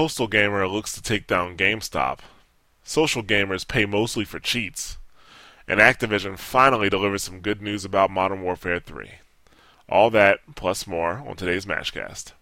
Postal Gamer looks to take down GameStop. Social gamers pay mostly for cheats. And Activision finally delivers some good news about Modern Warfare 3. All that, plus more, on today's Mashcast.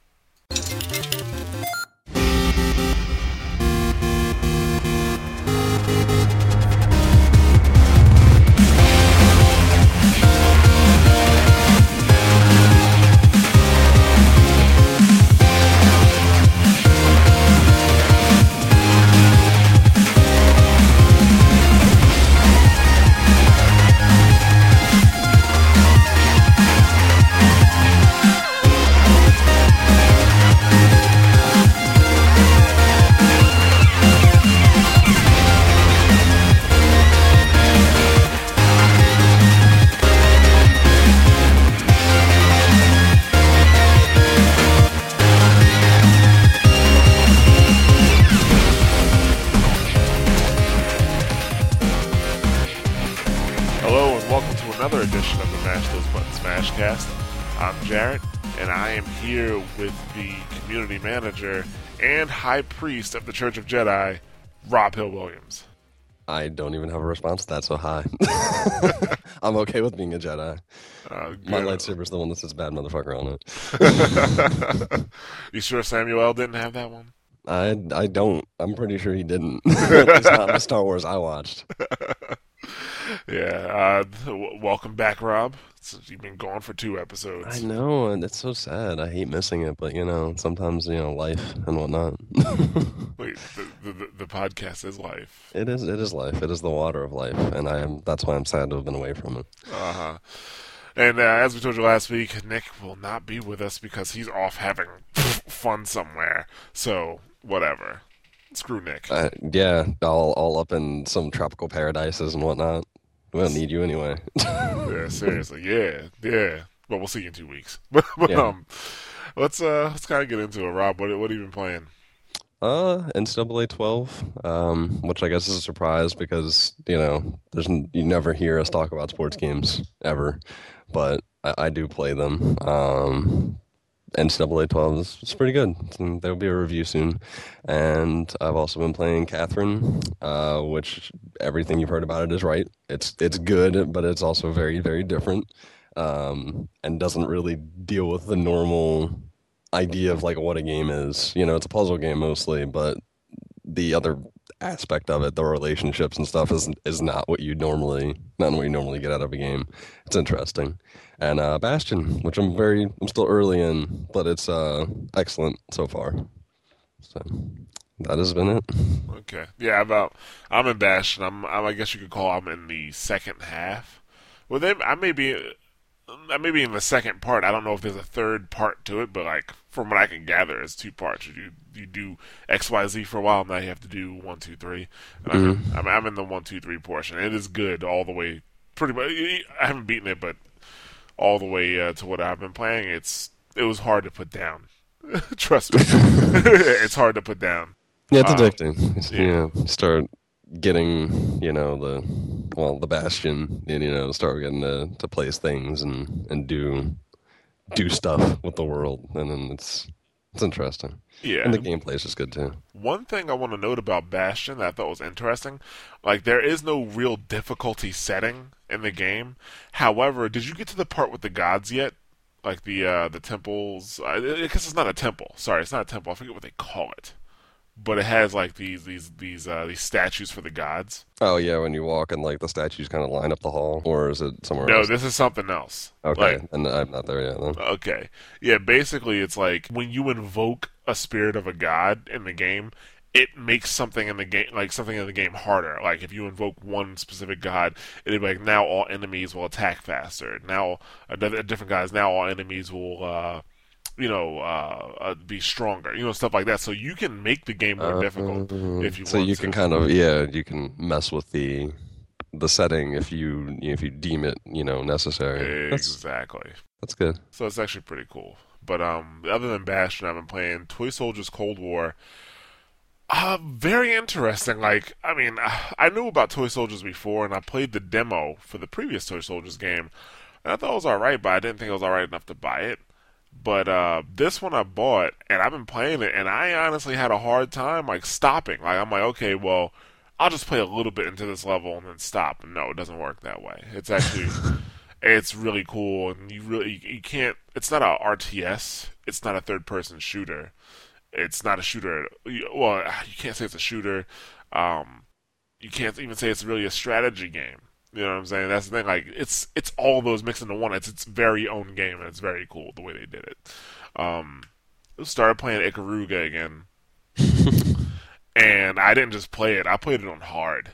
Community manager and high priest of the Church of Jedi, Rob Hill Williams. I don't even have a response to that, so hi. I'm okay with being a Jedi. Uh, My lightsaber's the one that says bad motherfucker on it. you sure Samuel didn't have that one? I, I don't. I'm pretty sure he didn't. it's not the Star Wars I watched. Yeah. Uh, w- welcome back, Rob. You've been gone for two episodes. I know, and it's so sad. I hate missing it, but you know, sometimes, you know, life and whatnot. Wait, the, the, the, the podcast is life. it is it is life. It is the water of life, and I am that's why I'm sad to have been away from it. Uh huh. And uh, as we told you last week, Nick will not be with us because he's off having fun somewhere. So whatever. Screw Nick. Uh, yeah, all all up in some tropical paradises and whatnot. We don't need you anyway. yeah, seriously. Yeah, yeah. But we'll see you in two weeks. But, but Yeah. um, let's uh let's kind of get into it. Rob, what what have you been playing? Uh, NCAA 12, um, which I guess is a surprise because, you know, there's you never hear us talk about sports games ever, but I, I do play them. Um, NCAA 12 is it's pretty good. And There'll be a review soon. And I've also been playing Catherine, uh, which everything you've heard about it is right. It's it's good, but it's also very, very different. Um, and doesn't really deal with the normal idea of like what a game is. You know, it's a puzzle game mostly, but the other aspect of it, the relationships and stuff, is is not what you normally not what you normally get out of a game. It's interesting. And uh, Bastion, which I'm very I'm still early in, but it's uh, excellent so far. So that has been it. Okay. Yeah, about I'm in Bastion. I'm, I'm I guess you could call I'm in the second half. Well, then I may be I may be in the second part. I don't know if there's a third part to it, but like from what I can gather, it's two parts. You do you do X Y Z for a while, now you have to do one two three. And I'm, in, I'm I'm in the one two three portion. It is good all the way. Pretty much. I haven't beaten it, but all the way uh, to what I've been playing, it's it was hard to put down. Trust me, it's hard to put down. Yeah, it's Uh, addicting. Yeah. You start getting, you know, the well, the bastion, and you know, start getting to, to place things and and do do stuff with the world, and then it's it's interesting. Yeah, And the gameplay is just good too. One thing I want to note about Bastion that I thought was interesting, like there is no real difficulty setting in the game. However, did you get to the part with the gods yet? Like the uh, the temples? Guess it's not a temple. Sorry, it's not a temple. I forget what they call it. But it has like these these these uh, these statues for the gods. Oh yeah, when you walk and like the statues kind of line up the hall, or is it somewhere else? No, else? this is something else. Okay, Like, and I'm not there yet. Then. Okay. Yeah, basically it's like when you invoke a spirit of a god in the game, it makes something in the game like something in the game harder. Like if you invoke one specific god, it'll be like now all enemies will attack faster. Now another different guys, now all enemies will uh you know, uh, uh, be stronger, you know, stuff like that. So you can make the game more difficult Uh, if you want to. so you to. can kind of yeah, you can mess with the the setting if you if you deem it you know necessary. That's Exactly. that's good. So it's actually pretty cool. But um, other than Bastion, I've been playing Toy Soldiers Cold War. Uh, very interesting. Like, I mean, I knew about Toy Soldiers before, and I played the demo for the previous Toy Soldiers game, and I thought it was alright, but I didn't think it was alright enough to buy it. But uh, this one I bought, and I've been playing it, and I honestly had a hard time like stopping. Like I'm like, okay, well, I'll just play a little bit into this level and then stop. No, it doesn't work that way. It's actually, it's really cool, and you really you can't. It's not a RTS. It's not a third-person shooter. It's not a shooter. Well, you can't say it's a shooter. Um, you can't even say it's really a strategy game. You know what I'm saying? That's the thing. Like it's it's all those mixed into one. It's its very own game, and it's very cool the way they did it. Um, started playing Ikaruga again, and I didn't just play it. I played it on hard.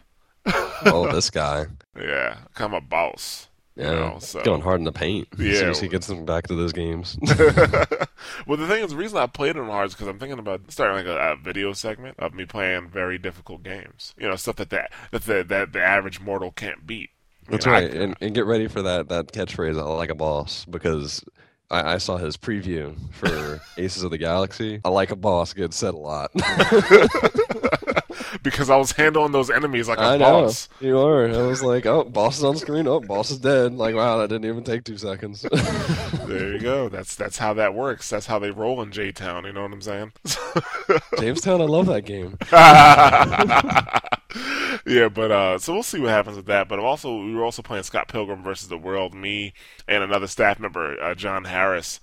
oh, this guy. Yeah, I'm a boss. Yeah, you know, oh, so. going hard in the paint. Yeah. As soon as he gets them back to those games. well, the thing is, the reason I played it on hard is because I'm thinking about starting like a, a, video segment of me playing very difficult games. You know, stuff that that that the, that the average mortal can't beat. That's right, I, and, and get ready for that that catchphrase. I like a boss because I, I, saw his preview for Aces of the Galaxy. I like a boss gets said a lot. Because I was handling those enemies like a I boss. Know. You are. I was like, oh, boss is on screen. Oh, boss is dead. Like, wow, that didn't even take two seconds. there you go. That's that's how that works. That's how they roll in J Town. You know what I'm saying? Jamestown, I love that game. yeah, but uh, so we'll see what happens with that. But I'm also, we were also playing Scott Pilgrim versus the World. Me and another staff member, uh, John Harris,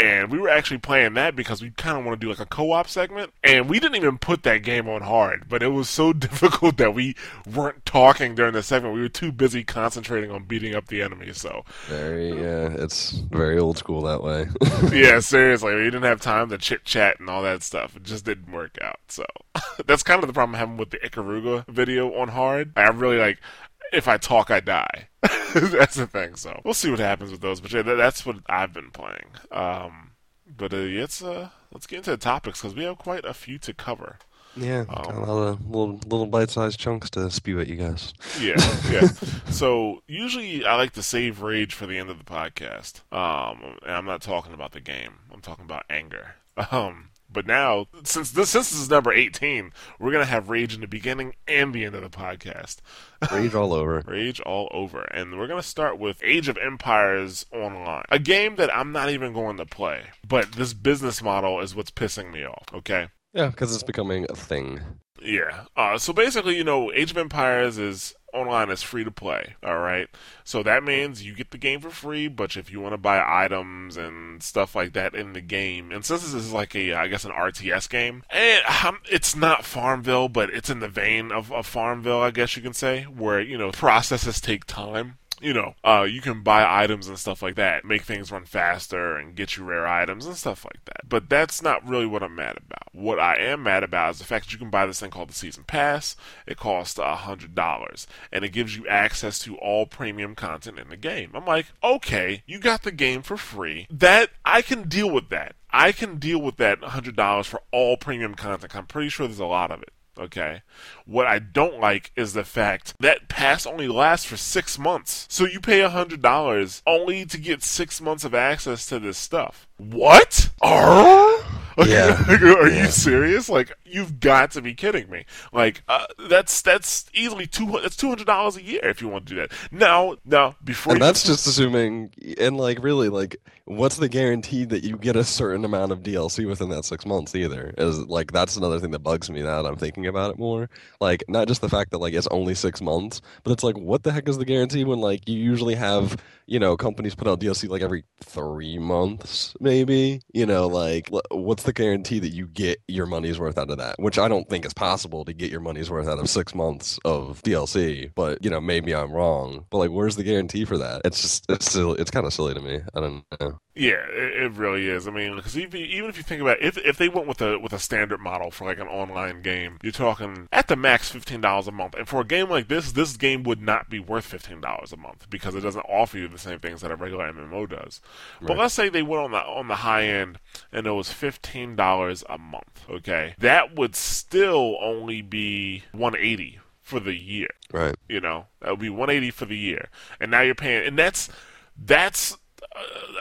and we were actually playing that because we kind of want to do like a co-op segment and we didn't even put that game on hard but it was so difficult that we weren't talking during the segment. We were too busy concentrating on beating up the enemy so. Very yeah it's very old school that way. Yeah seriously we didn't have time to chit chat and all that stuff. It just didn't work out so. That's kind of the problem i'm having with the ikaruga video on hard. I really like if I talk, I die. that's the thing. So we'll see what happens with those. But yeah, that's what I've been playing. Um, but uh, it's uh, let's get into the topics because we have quite a few to cover. Yeah, um, a lot of little little bite-sized chunks to spew at you guys. Yeah, yeah. so usually I like to save rage for the end of the podcast. Um, and I'm not talking about the game. I'm talking about anger. Um, but now, since this, since this is number 18, we're going to have Rage in the beginning and the end of the podcast. Rage all over. Rage all over. And we're going to start with Age of Empires Online. A game that I'm not even going to play. But this business model is what's pissing me off, okay? Yeah, because it's becoming a thing. Yeah. Uh, so basically, you know, Age of Empires is online is free to play. All right. So that means you get the game for free, but if you want to buy items and stuff like that in the game, and since this is like a, I guess, an RTS game, and it's not Farmville, but it's in the vein of, of Farmville, I guess you can say, where you know processes take time you know, uh, you can buy items and stuff like that, make things run faster and get you rare items and stuff like that. But that's not really what I'm mad about. What I am mad about is the fact that you can buy this thing called the Season Pass. It costs a hundred dollars, and it gives you access to all premium content in the game. I'm like, okay, you got the game for free. That I can deal with that. I can deal with that hundred dollars for all premium content. I'm pretty sure there's a lot of it. Okay. What I don't like is the fact that pass only lasts for six months. So you pay a hundred dollars only to get six months of access to this stuff. What? Are? Yeah. Are yeah. you serious? Like, you've got to be kidding me. Like, uh, that's that's easily two. That's two hundred dollars a year if you want to do that. Now, now before. And that's just assuming, and like really, like, what's the guarantee that you get a certain amount of DLC within that six months? Either is like that's another thing that bugs me now that I'm thinking about it more. Like, not just the fact that like it's only six months, but it's like, what the heck is the guarantee when like you usually have you know companies put out DLC like every three months, maybe. You know, like what's the guarantee that you get your money's worth out of that? Which I don't think is possible to get your money's worth out of six months of DLC. But you know, maybe I'm wrong. But like, where's the guarantee for that? It's just it's still it's kind of silly to me. I don't know. Yeah, it, it really is. I mean, because even, even if you think about it, if if they went with a with a standard model for like an online game, you're talking at the max fifteen dollars a month. And for a game like this, this game would not be worth fifteen dollars a month because it doesn't offer you the same things that a regular MMO does. Right. But let's say they went on the on the high end and it was fifteen dollars a month. Okay, that would still only be one eighty for the year. Right. You know, that would be one eighty for the year, and now you're paying, and that's that's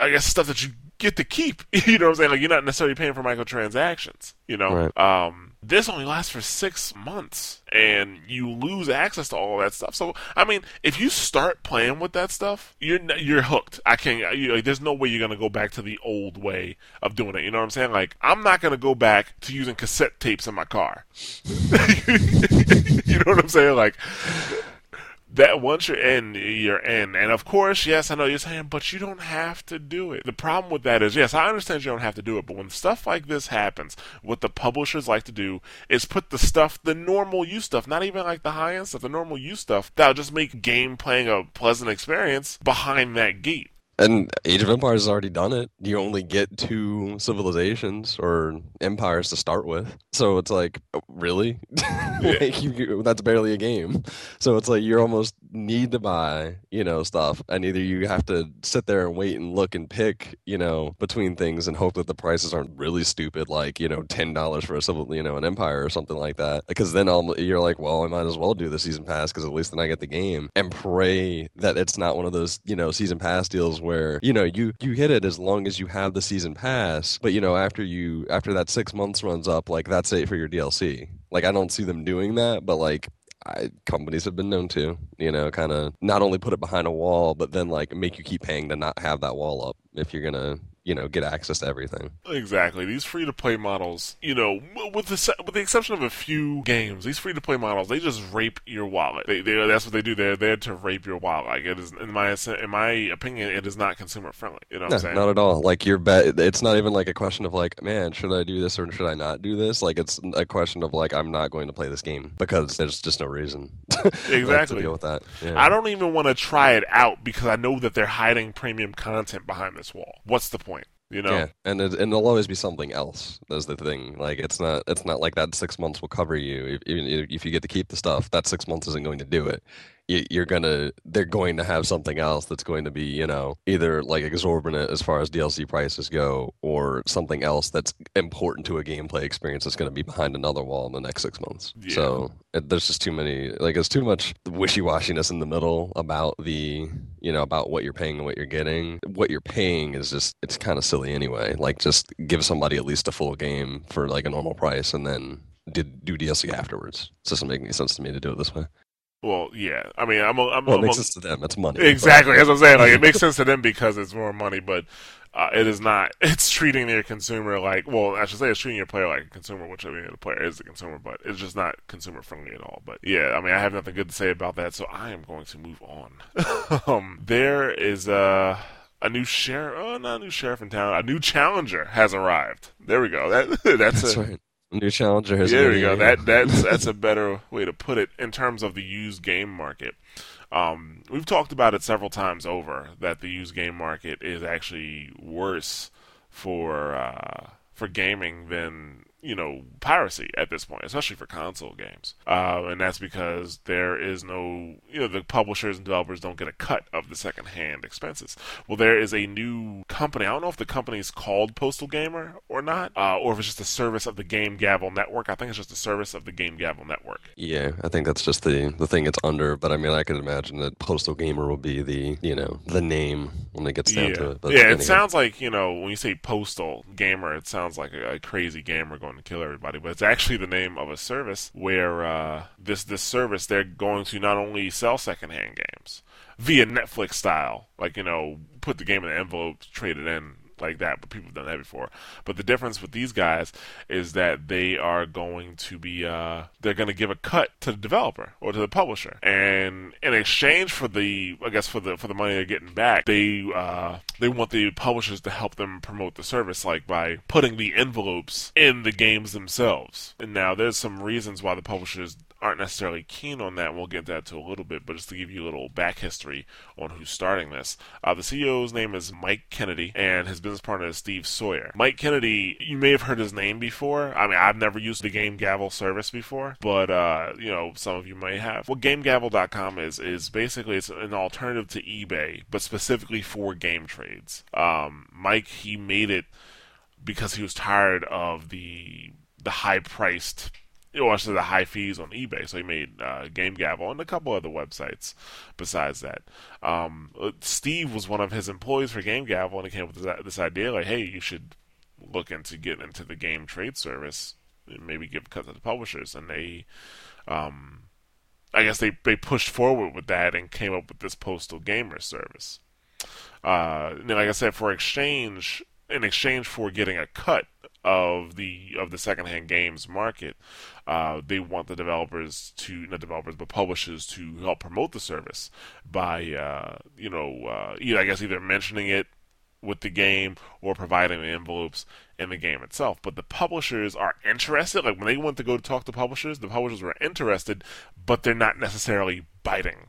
I guess stuff that you get to keep. you know what I'm saying? Like you're not necessarily paying for microtransactions. You know. Right. Um, this only lasts for six months, and you lose access to all that stuff. So, I mean, if you start playing with that stuff, you're you're hooked. I can't. You know, there's no way you're gonna go back to the old way of doing it. You know what I'm saying? Like, I'm not gonna go back to using cassette tapes in my car. you know what I'm saying? Like, that once you're in, you're in. And of course, yes, I know you're saying, but you don't have to do it. The problem with that is, yes, I understand you don't have to do it, but when stuff like this happens, what the publishers like to do is put the stuff, the normal use stuff, not even like the high end stuff, the normal use stuff, that'll just make game playing a pleasant experience behind that gate. And Age of Empires has already done it. You only get two civilizations or empires to start with. So it's like, really? like you, that's barely a game. So it's like you almost need to buy, you know, stuff. And either you have to sit there and wait and look and pick, you know, between things and hope that the prices aren't really stupid, like, you know, $10 for a civil, you know, an empire or something like that. Because then I'll, you're like, well, I might as well do the season pass because at least then I get the game and pray that it's not one of those, you know, season pass deals where you know you you hit it as long as you have the season pass but you know after you after that six months runs up like that's it for your dlc like i don't see them doing that but like I, companies have been known to, you know, kind of not only put it behind a wall, but then like make you keep paying to not have that wall up if you're gonna you know get access to everything. Exactly. These free to play models, you know, with the with the exception of a few games, these free to play models they just rape your wallet. They, they, that's what they do. They're there to rape your wallet. Like it is in my in my opinion, it is not consumer friendly. You know what no, I'm saying? Not at all. Like your bet. It's not even like a question of like, man, should I do this or should I not do this? Like it's a question of like, I'm not going to play this game because there's just no reason. exactly. to deal with that. Yeah. I don't even want to try it out because I know that they're hiding premium content behind this wall. What's the point? You know? Yeah, and it, and there'll always be something else. That's the thing. Like it's not it's not like that six months will cover you. If, even if you get to keep the stuff, that six months isn't going to do it you're gonna they're going to have something else that's going to be you know either like exorbitant as far as DLC prices go or something else that's important to a gameplay experience that's going to be behind another wall in the next six months. Yeah. So it, there's just too many like there's too much wishy washiness in the middle about the you know about what you're paying and what you're getting. What you're paying is just it's kind of silly anyway. Like just give somebody at least a full game for like a normal price and then did do DLC afterwards. It doesn't make any sense to me to do it this way. Well, yeah. I mean, I'm. A, I'm well, it makes sense to them. It's money. Exactly. As I'm saying, like it makes sense to them because it's more money, but uh, it is not. It's treating their consumer like. Well, I should say it's treating your player like a consumer, which I mean, the player is the consumer, but it's just not consumer friendly at all. But yeah, I mean, I have nothing good to say about that, so I am going to move on. um, there is a. A new sheriff, oh, not a new sheriff in town. A new challenger has arrived. There we go. That that's, that's a, right. New challenger has. There we go. That that's that's a better way to put it in terms of the used game market. Um, we've talked about it several times over that the used game market is actually worse for uh, for gaming than you know piracy at this point, especially for console games. Uh, and that's because there is no you know the publishers and developers don't get a cut of the secondhand expenses. Well, there is a new company. I don't know if the company is called Postal Gamer or not, uh, or if it's just a service of the Game Gavel network. I think it's just a service of the Game Gavel network. Yeah, I think that's just the the thing it's under. But I mean, I could imagine that Postal Gamer will be the you know the name when it gets down yeah. to it. But yeah, it sounds like you know when you say Postal Gamer, it sounds like a, a crazy gamer going to kill everybody. But it's actually the name of a service where uh, this this service they're going to not only sell secondhand games via Netflix style, like you know, put the game in the envelope, trade it in, like that, but people have done that before. But the difference with these guys is that they are going to be uh, they're going to give a cut to the developer or to the publisher, and in exchange for the I guess for the for the money they're getting back, they uh, they want the publishers to help them promote the service, like by putting the envelopes in the games themselves. And now there's some reasons why the publishers aren't necessarily keen on that. We'll get that to a little bit, but just to give you a little back history on who's starting this. Uh, the CEO's name is Mike Kennedy, and his business partner is Steve Sawyer. Mike Kennedy, you may have heard his name before. I mean, I've never used the Game Gavel service before, but uh, you know, some of you may have. What GameGavel.com is is basically it's an alternative to eBay, but specifically for game trades. Um, Mike he made it because he was tired of the the high priced or also the high fees on eBay. So he made uh, Game Gavel and a couple other websites besides that. Um, Steve was one of his employees for Game Gavel, and he came up with this, this idea like, hey, you should look into getting into the game trade service and maybe give cuts to the publishers, and they, um, I guess they they pushed forward with that and came up with this postal gamer service. Uh, and like I said, for exchange, in exchange for getting a cut of the of the secondhand games market, uh, they want the developers to not developers but publishers to help promote the service by uh, you know uh, I guess either mentioning it with the game or providing the envelopes in the game itself. But the publishers are interested. Like when they went to go talk to publishers, the publishers were interested, but they're not necessarily biting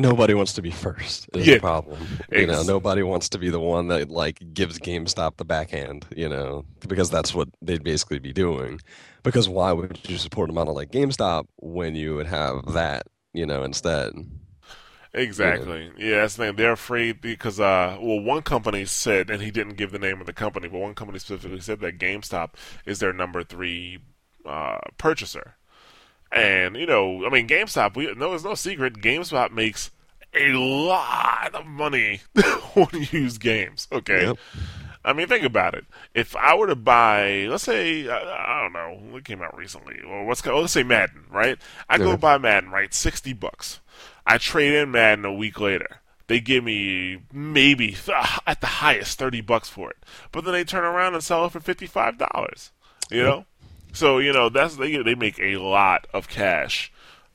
nobody wants to be first is Yeah. the problem you know nobody wants to be the one that like gives gamestop the backhand you know because that's what they'd basically be doing because why would you support a model like gamestop when you would have that you know instead Exactly. Yeah, that's the thing. They're afraid because, uh, well, one company said, and he didn't give the name of the company, but one company specifically said that GameStop is their number three uh, purchaser. And you know, I mean, GameStop. We no, it's no secret. GameStop makes a lot of money on used games. Okay. Yep. I mean, think about it. If I were to buy, let's say, I, I don't know, what came out recently, or what's called, let's say Madden, right? I go buy Madden, right? Sixty bucks. I trade in Madden a week later. They give me maybe ah, at the highest thirty bucks for it, but then they turn around and sell it for fifty five dollars. You know, so you know that's they they make a lot of cash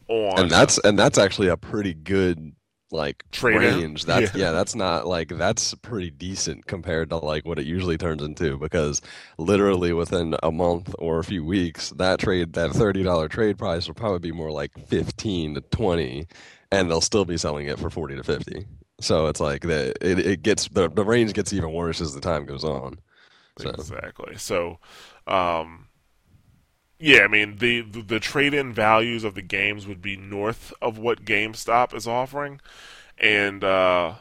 on and that's and that's actually a pretty good like Trade-in? range that's Yeah. yeah. that's not like that's pretty decent compared to like what it usually turns into because literally within a month or a few weeks that trade that $30 trade price will probably be more like 15 to 20 and they'll still be selling it for 40 to 50 so it's like the it, it gets the, the range gets even worse as the time goes on so Exactly. So, um, yeah, I mean the the, trade-in values of the games would be north of what GameStop is offering, and uh,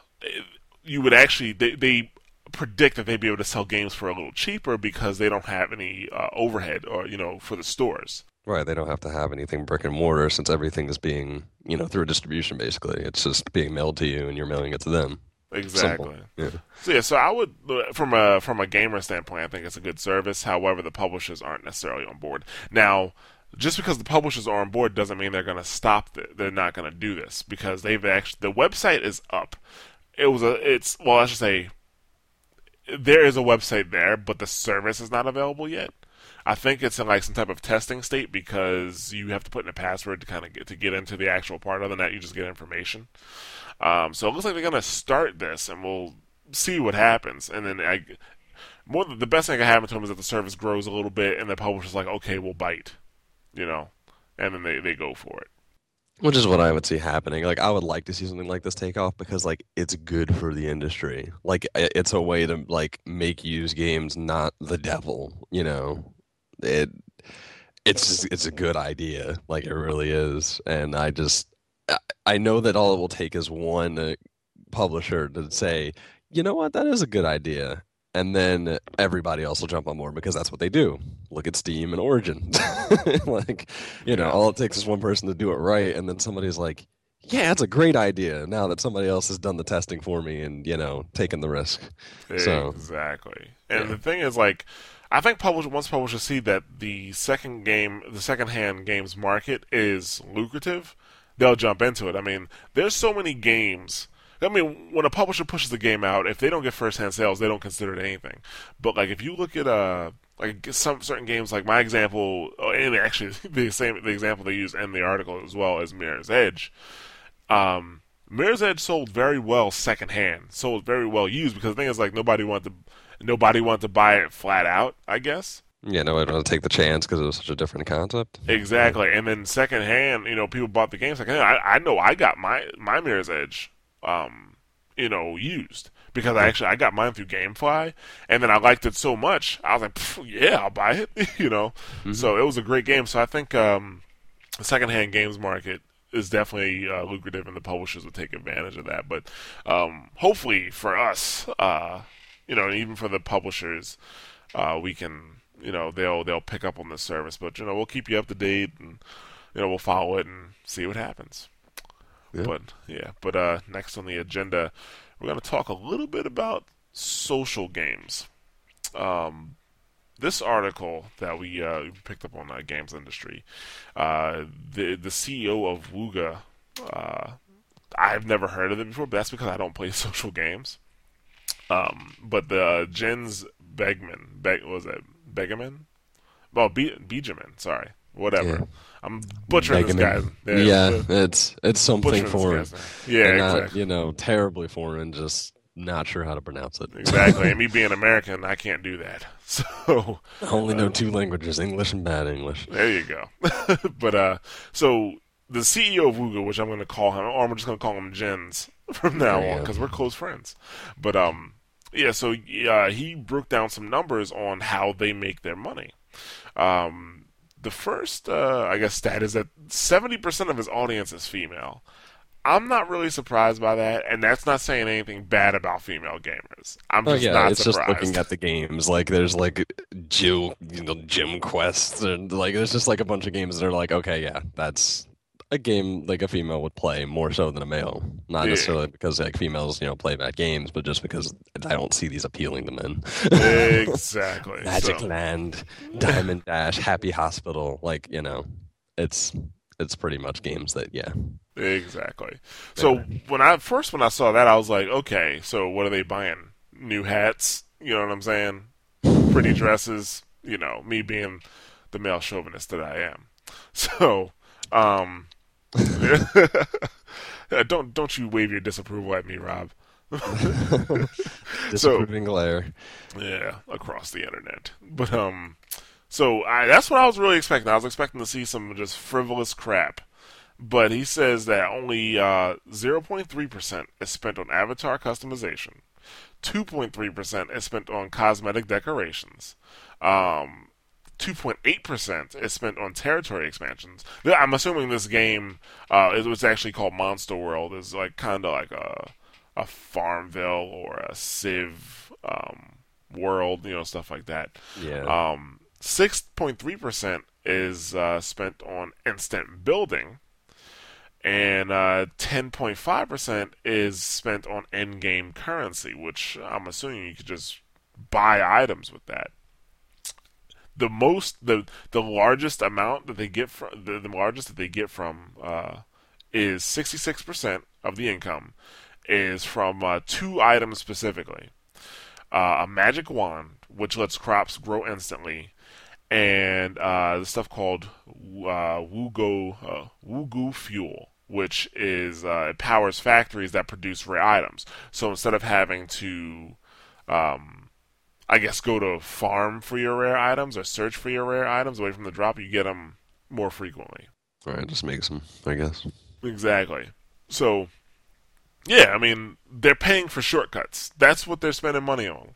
you would actually they they predict that they'd be able to sell games for a little cheaper because they don't have any uh, overhead or you know for the stores. Right, they don't have to have anything brick and mortar since everything is being, you know, through a distribution basically. It's just being mailed to you and you're mailing it to them. Exactly. Yeah. So yeah, so I would from a from a gamer standpoint, I think it's a good service. However, the publishers aren't necessarily on board. Now, just because the publishers are on board doesn't mean they're going to stop. th- They're not going to do this because they've actually the website is up. It was a it's well, I should say there is a website there, but the service is not available yet. I think it's in like some type of testing state because you have to put in a password to kind of get to get into the actual part. Other than that, you just get information. Um, so it looks like they're gonna start this, and we'll see what happens. And then I, more the best thing that can happen to them is that the service grows a little bit, and the publisher's like, okay, we'll bite, you know, and then they they go for it. Which is what I would see happening. Like I would like to see something like this take off because like it's good for the industry. Like it's a way to like make used games not the devil, you know. It it's just, it's a good idea. Like it really is. And I just I- know that all it will take is one uh, publisher to say, "You know what? That is a good idea." And then everybody else will jump on board because that's what they do. Look at Steam and Origin. like, you know, all it takes is one person to do it right, and then somebody's like, "Yeah, that's a great idea." Now that somebody else has done the testing for me and you know taken the risk. So- exactly. And Yeah. the thing is, like, I think publish once publishers see that the second game, the second-hand games market is lucrative, they'll jump into it. I mean, there's so many games. I mean, when a publisher pushes a game out, if they don't get first-hand sales, they don't consider it anything. But like, if you look at uh, like some certain games, like my example, uh, and actually the same the example they use in the article as well as Mirror's Edge. Um, Mirror's Edge sold very well secondhand, sold very well used because the thing is like nobody wanted to, nobody wanted to buy it flat out. I guess Yeah, no, I'd want to take the chance because it was such a different concept. exactly. And then secondhand, you know, people bought the game secondhand. I, I know I got my my Mirror's Edge, um, you know, used because I actually I got mine through GameFly, and then I liked it so much I was like, yeah, I'll buy it. you know, so it was a great game. So I think um, the secondhand games market is definitely uh, lucrative, and the publishers would take advantage of that. But um, hopefully for us, uh, you know, and even for the publishers, uh, we can, you know, they'll they'll pick up on this service. But you know, we'll keep you up to date, and you know, we'll follow it and see what happens. Yeah. But yeah, but uh, next on the agenda, we're going to talk a little bit about social games. Um, this article that we uh, picked up on uh, Games Industry, uh, the the CEO of Wooga, uh, I've never heard of them before, but that's because I don't play social games. Um, but the Jens Begman, Be- was it Begaman? Well, Be- Bejamin, sorry, whatever. Yeah. I'm butchering Begamin. this guy. Yeah, it's it's something foreign. Yeah, And not, you know, terribly foreign. Just not sure how to pronounce it. Exactly. and me being American, I can't do that. So I only know two languages: English and bad English. there you go. but uh, so the CEO of Wooga, which I'm going to call him, or I'm just going to call him Jens from now on because we're close friends. But um, yeah. So uh, he broke down some numbers on how they make their money. Um, the first, uh, I guess, stat is that 70% of his audience is female. I'm not really surprised by that, and that's not saying anything bad about female gamers. I'm Oh just yeah, not it's surprised. just looking at the games. Like there's like Jill, you know, Gym Quests, and like there's just like a bunch of games that are like, okay, yeah, that's a game like a female would play more so than a male. Not Yeah. necessarily because like females, you know, play bad games, but just because I don't see these appealing to men. exactly. Magic So- Land, Diamond Dash, Happy Hospital, like you know, it's it's pretty much games that yeah. Exactly. So when I first when I saw that, I was like, okay, so what are they buying? New hats? You know what I'm saying? Pretty dresses? You know, me being the male chauvinist that I am. So, um, don't don't you wave your disapproval at me, Rob? Disapproving glare. Yeah, across the internet. But um, so I, that's what I was really expecting. I was expecting to see some just frivolous crap. But he says that only uh, 0.3% is spent on avatar customization, 2.3% is spent on cosmetic decorations, um, 2.8% is spent on territory expansions. I'm assuming this game, uh, it was actually called Monster World, is like kind of like a a Farmville or a Civ um, world, you know, stuff like that. Yeah. Um, 6.3% is uh, spent on instant building, and uh, 10.5% is spent on in game currency, which I'm assuming you could just buy items with that. The most, the the largest amount that they get from the, the largest that they get from uh, is 66% of the income is from uh, two items specifically uh, a magic wand, which lets crops grow instantly, and uh, the stuff called uh, Wugo uh, Wugu fuel, which is uh, it powers factories that produce rare items. So instead of having to, um, I guess, go to farm for your rare items or search for your rare items away from the drop, you get them more frequently. All right, just makes them, I guess. Exactly. So, yeah, I mean, they're paying for shortcuts. That's what they're spending money on.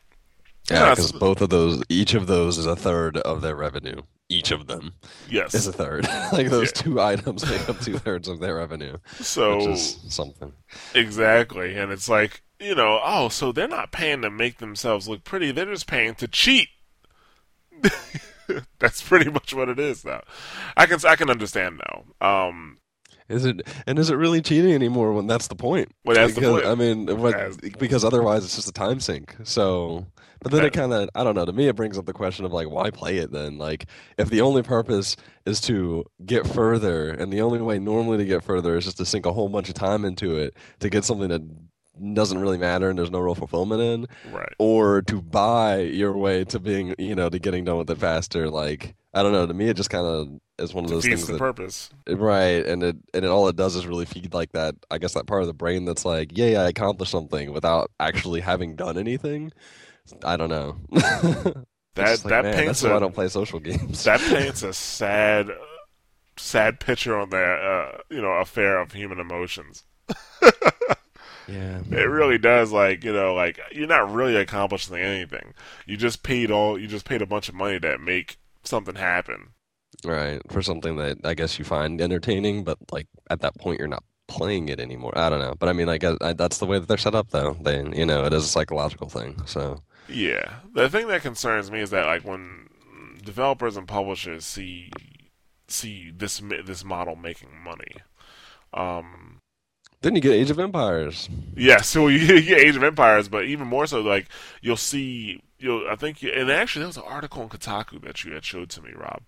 Yeah, because both of those, each of those is a third of their revenue. Each of them Yes. is a third. like those Yeah. two items make up two thirds of their revenue, so which is something. exactly, and it's like you know, oh, so they're not paying to make themselves look pretty; they're just paying to cheat. That's pretty much what it is now. I can I can understand now. Um, Is it and is it really cheating anymore when that's the point? Well, that's the because, point. I mean, because otherwise it's just a time sink. So, but then it kind of, I don't know. To me, it brings up the question of like, why play it then? Like, if the only purpose is to get further, and the only way normally to get further is just to sink a whole bunch of time into it to get something that doesn't really matter and there's no real fulfillment in, right. or to buy your way to being, you know, to getting done with it faster. Like, I don't know. To me, it just kind of is one of those things the that purpose. Right, and it and it all it does is really feed like that. I guess that part of the brain that's like, "Yay, I accomplished something," without actually having done anything. I don't know. That like, that man, paints that's why I a don't play social games. that paints a sad, sad picture on the uh, you know affair of human emotions. yeah, It really does. Like you know, like you're not really accomplishing anything. You just paid all. You just paid a bunch of money to make something happen. right. For something that I guess you find entertaining, but like at that point, you're not playing it anymore. I don't know, but I mean, like I, I, that's the way that they're set up, though. They, you know, it is a psychological thing. So Yeah, the thing that concerns me is that like when developers and publishers see see this this model making money. Um, then you get Age of Empires. yeah, so you get Age of Empires, but even more so, like you'll see you I think you, and actually there was an article in Kotaku that you had showed to me, Rob,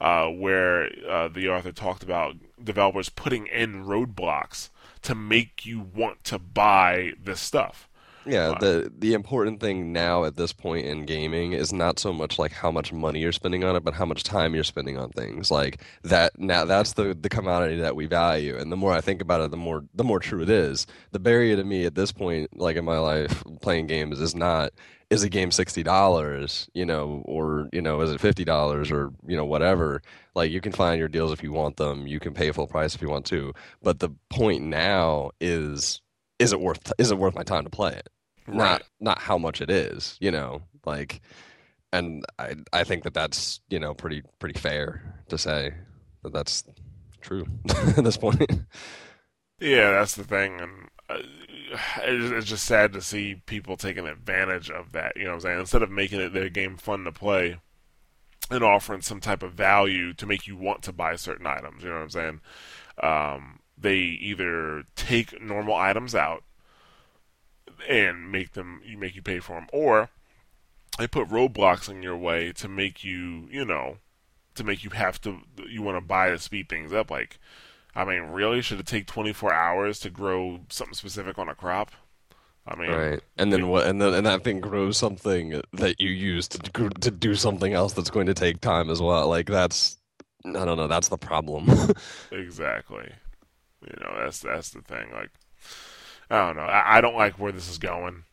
uh, where uh, the author talked about developers putting in roadblocks to make you want to buy this stuff. Yeah, the the important thing now at this point in gaming is not so much like how much money you're spending on it, but how much time you're spending on things. Like that now that's the the commodity that we value. And the more I think about it, the more the more true it is. The barrier to me at this point, like in my life, playing games is not is a game sixty dollars, you know, or you know, is it fifty dollars or you know whatever. Like you can find your deals if you want them. You can pay full price if you want to. But the point now is is it worth is it worth my time to play it? Right. not not how much it is, you know, like, and I I think that that's you know pretty pretty fair to say that that's true at this point. Yeah, that's the thing, and uh, it's, it's just sad to see people taking advantage of that. You know what I'm saying? Instead of making it their game fun to play and offering some type of value to make you want to buy certain items, you know what I'm saying? Um, they either take normal items out and make them you make you pay for them, or they put roadblocks in your way to make you, you know, to make you have to you want to buy to speed things up. Like, I mean, really, should it take 24 hours to grow something specific on a crop? I mean, right, and then what? And then and that thing grows something that you use to to do something else that's going to take time as well. Like that's I don't know. That's the problem. exactly. You know, that's that's the thing. Like, I don't know. I, I don't like where this is going.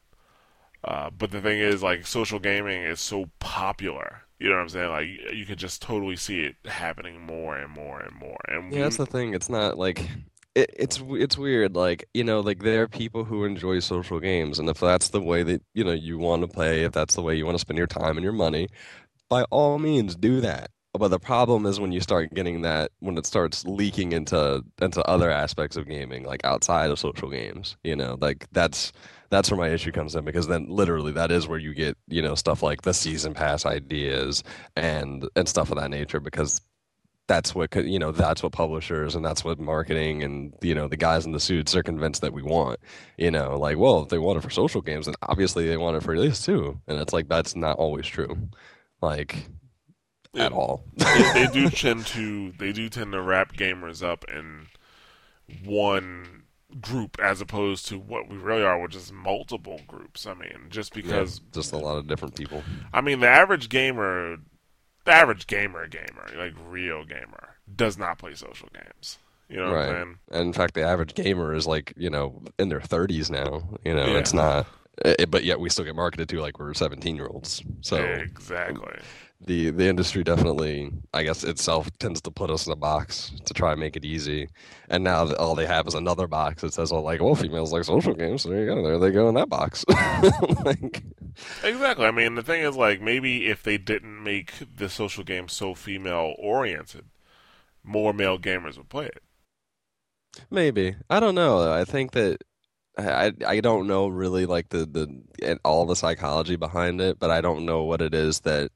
Uh, but the thing is, like, social gaming is so popular. You know what I'm saying? Like, you, you can just totally see it happening more and more and more. And Yeah, that's the thing. It's not like it, it's it's weird. Like you know, like there are people who enjoy social games, and if that's the way that you know you want to play, if that's the way you want to spend your time and your money, by all means do that. But the problem is when you start getting that when it starts leaking into into other aspects of gaming, like outside of social games. You know, like that's that's where my issue comes in because then literally that is where you get you know stuff like the season pass ideas and and stuff of that nature because that's what you know that's what publishers and that's what marketing and you know the guys in the suits are convinced that we want you know like well if they want it for social games then obviously they want it for this too and it's like that's not always true like at all they, they do tend to they do tend to wrap gamers up in one group as opposed to what we really are, which is multiple groups. I mean, just because yeah, just a lot of different people. I mean, the average gamer, the average gamer, gamer, like real gamer, does not play social games. You know right. And in fact, the average gamer is like you know in their thirties now. You know, yeah. it's not. It, but yet we still get marketed to like we're 17 year olds. So exactly the the industry definitely, I guess itself tends to put us in a box to try and make it easy. And now all they have is another box that says, "Oh, like well, females like social games." So there you go. There they go in that box. like, exactly. I mean, the thing is, like, maybe if they didn't make the social game so female oriented, more male gamers would play it. Maybe I don't know. I think that I I don't know really like the the all the psychology behind it, but I don't know what it is that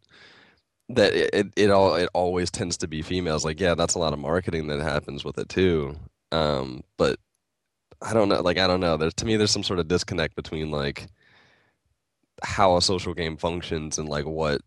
that it, it all it always tends to be females. Like, yeah, that's a lot of marketing that happens with it too. Um, but I don't know. Like, I don't know. There's to me, there's some sort of disconnect between like how a social game functions and like what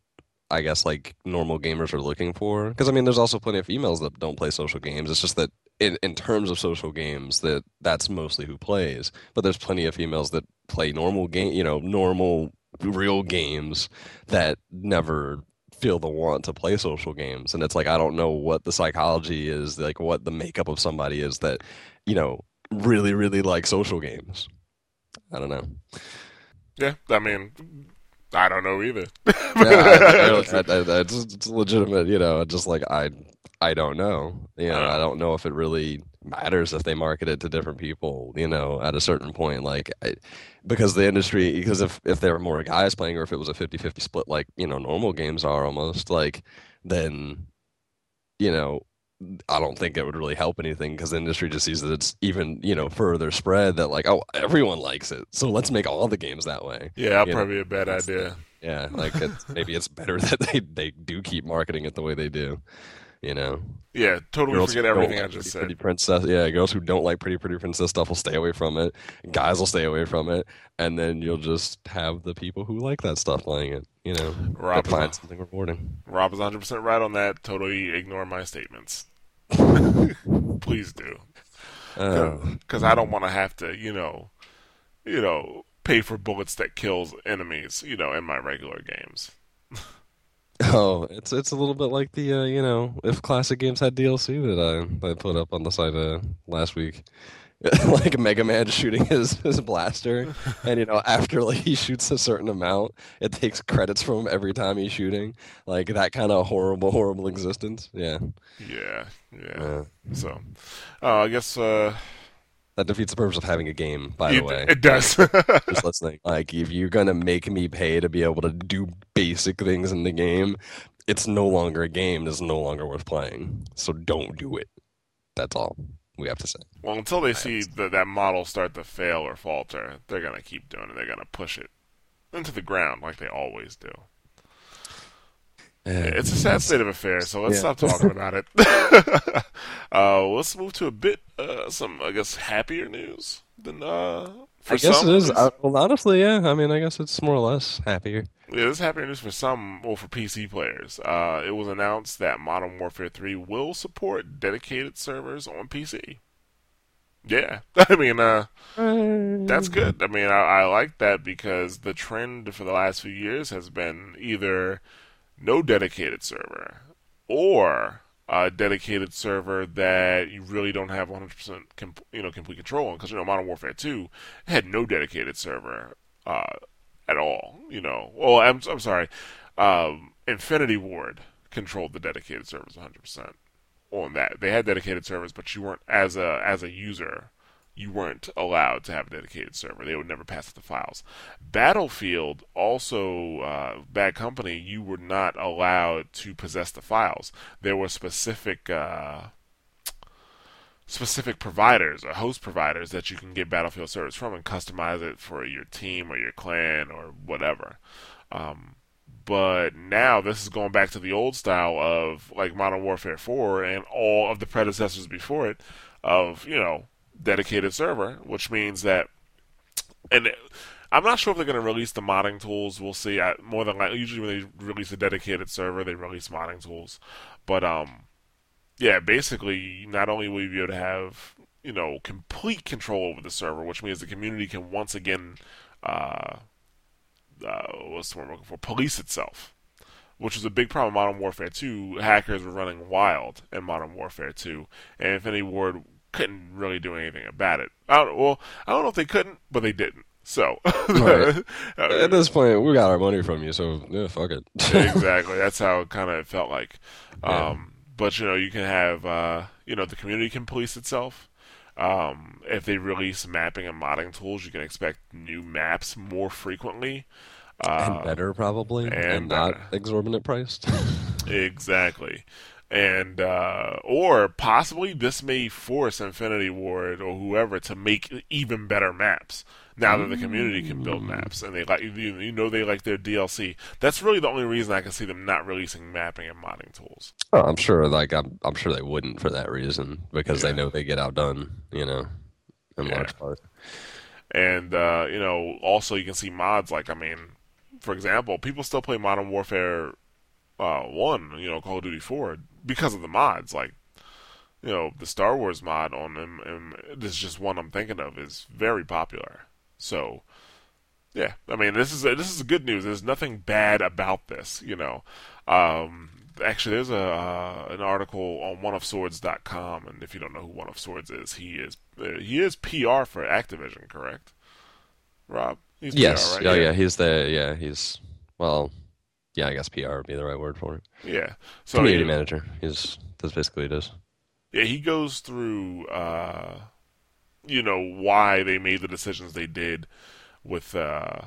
I guess like normal gamers are looking for. Because I mean, there's also plenty of females that don't play social games. It's just that in in terms of social games, that that's mostly who plays. But there's plenty of females that play normal game, you know, normal real games that never feel the want to play social games and it's like i don't know what the psychology is like what the makeup of somebody is that you know really really like social games. I don't know. Yeah i mean i don't know either. Yeah, I, I, I, it's, it's legitimate you know just like i i don't know. You know i uh-huh. don't know if it really matters if they market it to different people, you know, at a certain point. Like, I, because the industry, because if, if there were more guys playing or if it was a 50 50 split, like, you know, normal games are almost, like, then, you know, I don't think it would really help anything because the industry just sees that it's even, you know, further spread that, like, oh, everyone likes it. So let's make all the games that way. Yeah, probably know? a bad idea. Yeah, like it's, maybe it's better that they, they do keep marketing it the way they do you know. Yeah, totally girls forget everything I just pretty, said. Pretty princess, yeah. Girls who don't like pretty pretty princess stuff will stay away from it. Guys will stay away from it, and then you'll just have the people who like that stuff playing it. you know, Rob to find something rewarding. Rob is 100% right on that. Totally ignore my statements. Please do. Because uh, I don't want to have to, you know, you know, pay for bullets that kills enemies, you know, in my regular games. oh, it's it's a little bit like the uh, you know, if classic games had DLC that I I put up on the site uh, last week. like Mega Man shooting his, his blaster, and you know after like he shoots a certain amount, it takes credits from him every time he's shooting. Like that kind of horrible, horrible existence. Yeah. Yeah, yeah. So, uh, I guess uh, that defeats the purpose of having a game. By the way, it does. Just listening. Like if you're gonna make me pay to be able to do basic things in the game, it's no longer a game. It's no longer worth playing. So don't do it. That's all we have to say. Well, until they see the, that model start to fail or falter, they're going to keep doing it. They're going to push it into the ground like they always do. It's a sad state of affairs, so let's yeah. stop talking about it. uh, let's move to a bit, uh, some, I guess, happier news than. Uh, I guess it is. Uh, well, honestly, yeah. I mean, I guess it's more or less happier. Yeah, this is happier news for some, well, for PC players. Uh, it was announced that Modern Warfare 3 will support dedicated servers on PC. Yeah, I mean, uh, that's good. I mean, I, I like that because the trend for the last few years has been either no dedicated server or a dedicated server that you really don't have 100% comp- you know complete control on because you know Modern Warfare 2 had no dedicated server uh, at all. You know, well, I'm I'm sorry, um, Infinity Ward controlled the dedicated servers 100% on that. They had dedicated servers, but you weren't as a as a user. You weren't allowed to have a dedicated server. They would never pass the files. Battlefield, also uh, Bad Company, you were not allowed to possess the files. There were specific uh, specific providers or host providers that you can get Battlefield servers from and customize it for your team or your clan or whatever. Um, but now this is going back to the old style of like Modern Warfare 4 and all of the predecessors before it of, you know, dedicated server, which means that and I'm not sure if they're going to release the modding tools. We'll see. I, more than likely, usually when they release a dedicated server, they release modding tools. But um, yeah, basically, not only will you be able to have you know complete control over the server, which means the community can once again, uh, uh, what's the word I'm looking for, police itself, which was a big problem in Modern Warfare 2. Hackers were running wild in Modern Warfare 2, and Infinity Ward couldn't really do anything about it. I don't, well, I don't know if they couldn't, but they didn't. So right. at this point, we got our money from you, so yeah, fuck it. exactly. That's how it kind of felt like. Um, but you know, you can have uh, you know the community can police itself. Um, if they release mapping and modding tools, you can expect new maps more frequently. Uh, and better, probably, and, and not exorbitant priced. exactly. And uh, or possibly this may force Infinity Ward or whoever to make even better maps now that the community can build maps and they like you know they like their DLC. That's really the only reason I can see them not releasing mapping and modding tools. Oh, I'm sure. Like I'm, I'm sure they wouldn't for that reason because yeah. they know they get outdone. You know, in yeah. large part. And uh, you know, also you can see mods. Like I mean, for example, people still play Modern Warfare uh, One. You know, Call of Duty Four because of the mods. Like you know, the Star Wars mod on them, and this is just one I'm thinking of, is very popular. So, yeah, I mean, this is a, this is good news. There's nothing bad about this, you know. Um, actually, there's a uh, an article on oneofswords.com, and if you don't know who One of Swords is, he is uh, he is PR for Activision, correct? Rob, he's yes, PR, right? oh yeah. yeah, he's the yeah he's well, yeah, I guess PR would be the right word for it. Yeah, so community he, manager. He's that's basically it is. Yeah, he goes through. Uh, you know why they made the decisions they did with uh,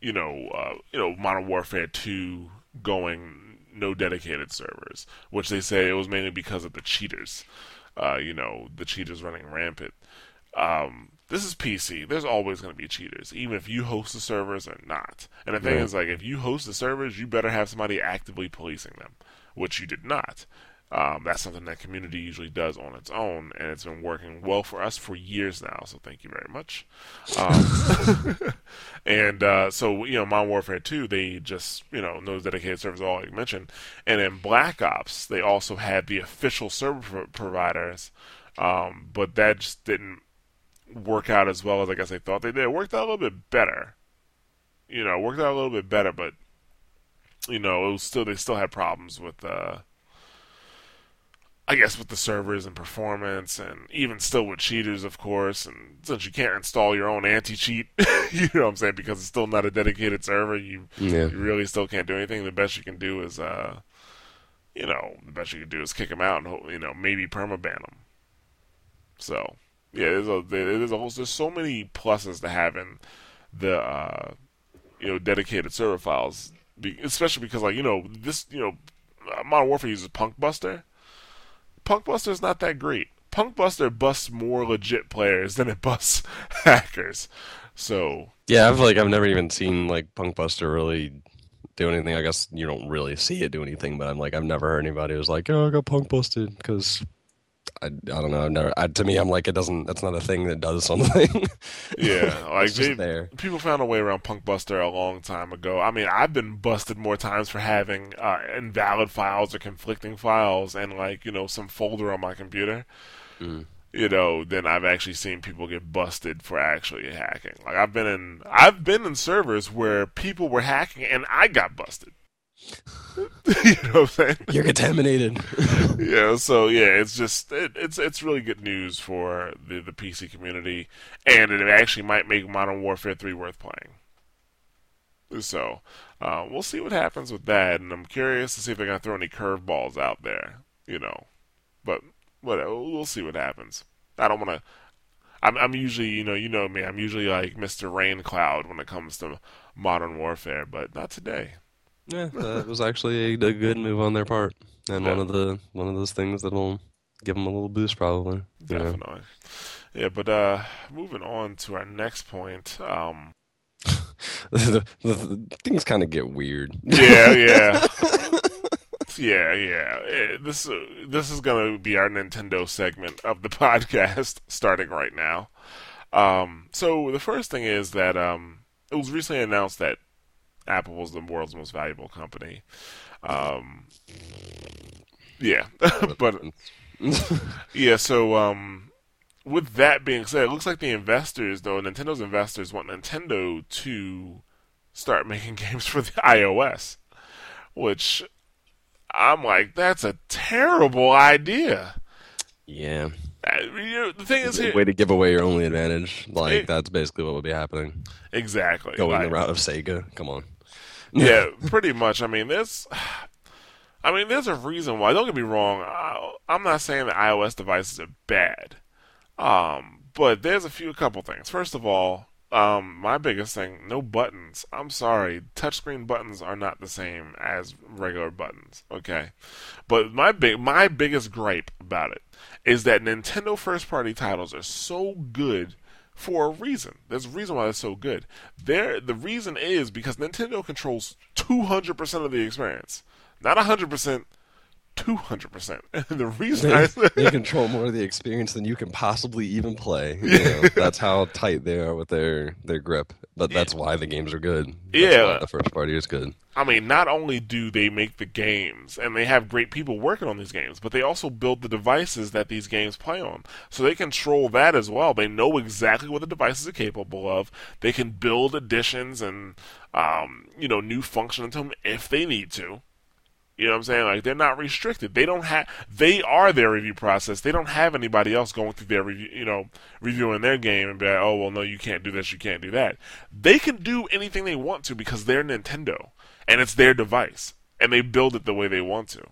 you know uh, you know Modern Warfare 2 going no dedicated servers, which they say it was mainly because of the cheaters. Uh, you know the cheaters running rampant. Um, this is PC. There's always going to be cheaters, even if you host the servers or not. And the thing right. is, like, if you host the servers, you better have somebody actively policing them, which you did not. Um, that's something that community usually does on its own, and it's been working well for us for years now. So thank you very much. Um, and uh, so you know, Modern Warfare 2, they just you know those dedicated servers, all you mentioned, and in Black Ops, they also had the official server pro- providers, um, but that just didn't work out as well as I guess they thought they did. It worked out a little bit better, you know, worked out a little bit better, but you know, it was still they still had problems with. Uh, I guess with the servers and performance, and even still with cheaters, of course. And since you can't install your own anti-cheat, you know what I'm saying, because it's still not a dedicated server, you Yeah. you really still can't do anything. The best you can do is, uh, you know, the best you can do is kick them out and you know maybe permaban them. So yeah, there's a there's a whole, there's so many pluses to having the uh, you know dedicated server files, especially because like you know this you know Modern Warfare uses Punkbuster. Punkbuster is not that great. Punkbuster busts more legit players than it busts hackers. So Yeah, I've like I've never even seen like Punkbuster really do anything. I guess you don't really see it do anything, but I'm like I've never heard anybody who's like, "Oh, I got punk busted," because I, I don't know. I've never. I, to me, I'm like, it doesn't. That's not a thing that does something. yeah, like they, there. people found a way around Punkbuster a long time ago. I mean, I've been busted more times for having uh, invalid files or conflicting files and like you know some folder on my computer. Mm. You know, than I've actually seen people get busted for actually hacking. Like I've been in, I've been in servers where people were hacking and I got busted. you know what I'm saying? You're contaminated. yeah, so yeah, it's just it, it's it's really good news for the the PC community, and it actually might make Modern Warfare Three worth playing. So uh, we'll see what happens with that, and I'm curious to see if they're gonna throw any curveballs out there, you know. But whatever, we'll see what happens. I don't want to. I'm I'm usually you know you know me I'm usually like Mr. Rain Cloud when it comes to Modern Warfare, but not today. Yeah, that was actually a, a good move on their part, and Yeah. one of the one of those things that'll give them a little boost, probably. you know. Definitely. Yeah, but uh, moving on to our next point. Um, the, the, the things kind of get weird. yeah, yeah, yeah, yeah. Eh, This uh, this is gonna be our Nintendo segment of the podcast, starting right now. Um, so the first thing is that um, it was recently announced that Apple was the world's most valuable company. Um, yeah, but Yeah, so um, with that being said, it looks like the investors, though, Nintendo's investors want Nintendo to start making games for the iOS, which I'm like, that's a terrible idea. yeah. Uh, you know, the thing is, here, Way to give away your only advantage. Like It- that's basically what would be happening. exactly. Going like- the route of Sega. Come on. yeah, pretty much. I mean, there's, I mean, there's a reason why. Don't get me wrong. I, I'm not saying that iOS devices are bad, um, but there's a few, a couple things. First of all, um, my biggest thing: no buttons. I'm sorry, touchscreen buttons are not the same as regular buttons. Okay, but my big, my biggest gripe about it is that Nintendo first-party titles are so good for a reason. There's a reason why they're so good. There, the reason is because Nintendo controls 200% of the experience, not 100%, 200%. And the reason I they control more of the experience than you can possibly even play. You know, that's how tight they are with their their grip. But that's why the games are good. That's Yeah. why the first party is good. I mean, not only do they make the games and they have great people working on these games, but they also build the devices that these games play on. So they control that as well. They know exactly what the devices are capable of. They can build additions and, um, you know, new function into them if they need to. You know what I'm saying? Like they're not restricted. They don't have. They are their review process. They don't have anybody else going through their review. You know, reviewing their game and be like, oh well, no, you can't do this, you can't do that. They can do anything they want to because they're Nintendo and it's their device and they build it the way they want to.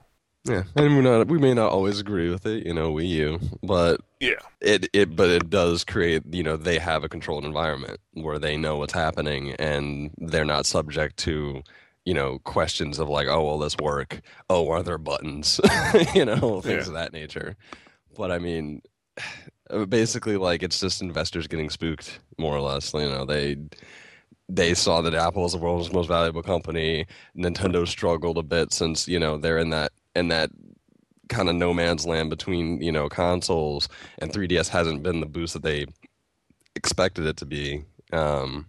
Yeah, and we're not we may not always agree with it, you know, Wii U, but Yeah, it it but it does create, you know, they have a controlled environment where they know what's happening and they're not subject to you know, questions of like, oh, will this work? Oh, are there buttons? you know, things Yeah. of that nature. But I mean, basically, like it's just investors getting spooked, more or less. You know, they they saw that Apple is the world's most valuable company. Nintendo struggled a bit since you know they're in that in that kind of no man's land between you know consoles, and 3DS hasn't been the boost that they expected it to be. Um,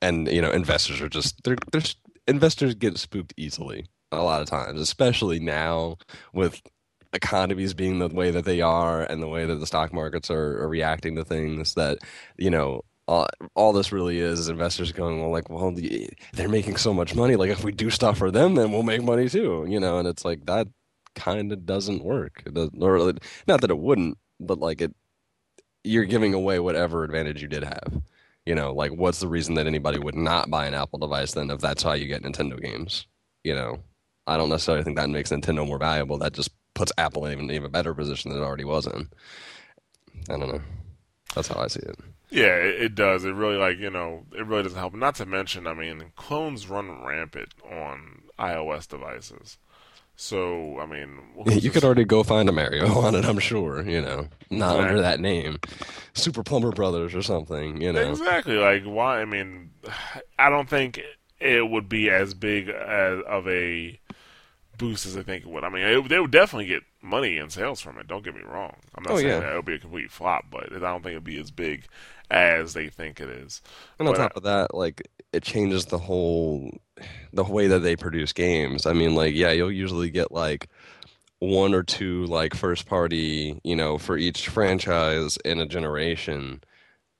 and you know, investors are just they're, they're investors get spooked easily a lot of times, especially now with economies being the way that they are and the way that the stock markets are, are reacting to things that you know all, all this really is is investors going well like well they're making so much money. Like if we do stuff for them then we'll make money too you know? And it's like that kind of doesn't work. It doesn't, or not that it wouldn't but like it you're giving away whatever advantage you did have you know like what's the reason that anybody would not buy an apple device then if that's how you get nintendo games you know i don't necessarily think that makes nintendo more valuable that just puts apple in even, even better position than it already was in i don't know that's how i see it yeah, it, it, does. It really like you know it really doesn't help. Not to mention, I mean, clones run rampant on iOS devices. So I mean, you could already go find a Mario on it. I'm sure. You know, not exactly. under that name, Super Plumber Brothers or something. You know, exactly. Like why? I mean, I don't think it would be as big as of a boost as I think it would. I mean, it, they would definitely get money and sales from it. Don't get me wrong. I'm not oh, saying yeah. that it would be a complete flop, but I don't think it'd be as big as they think it is. And on top of that, like it changes the whole the way that they produce games. I mean, like yeah, you'll usually get like one or two like first party, you know, for each franchise in a generation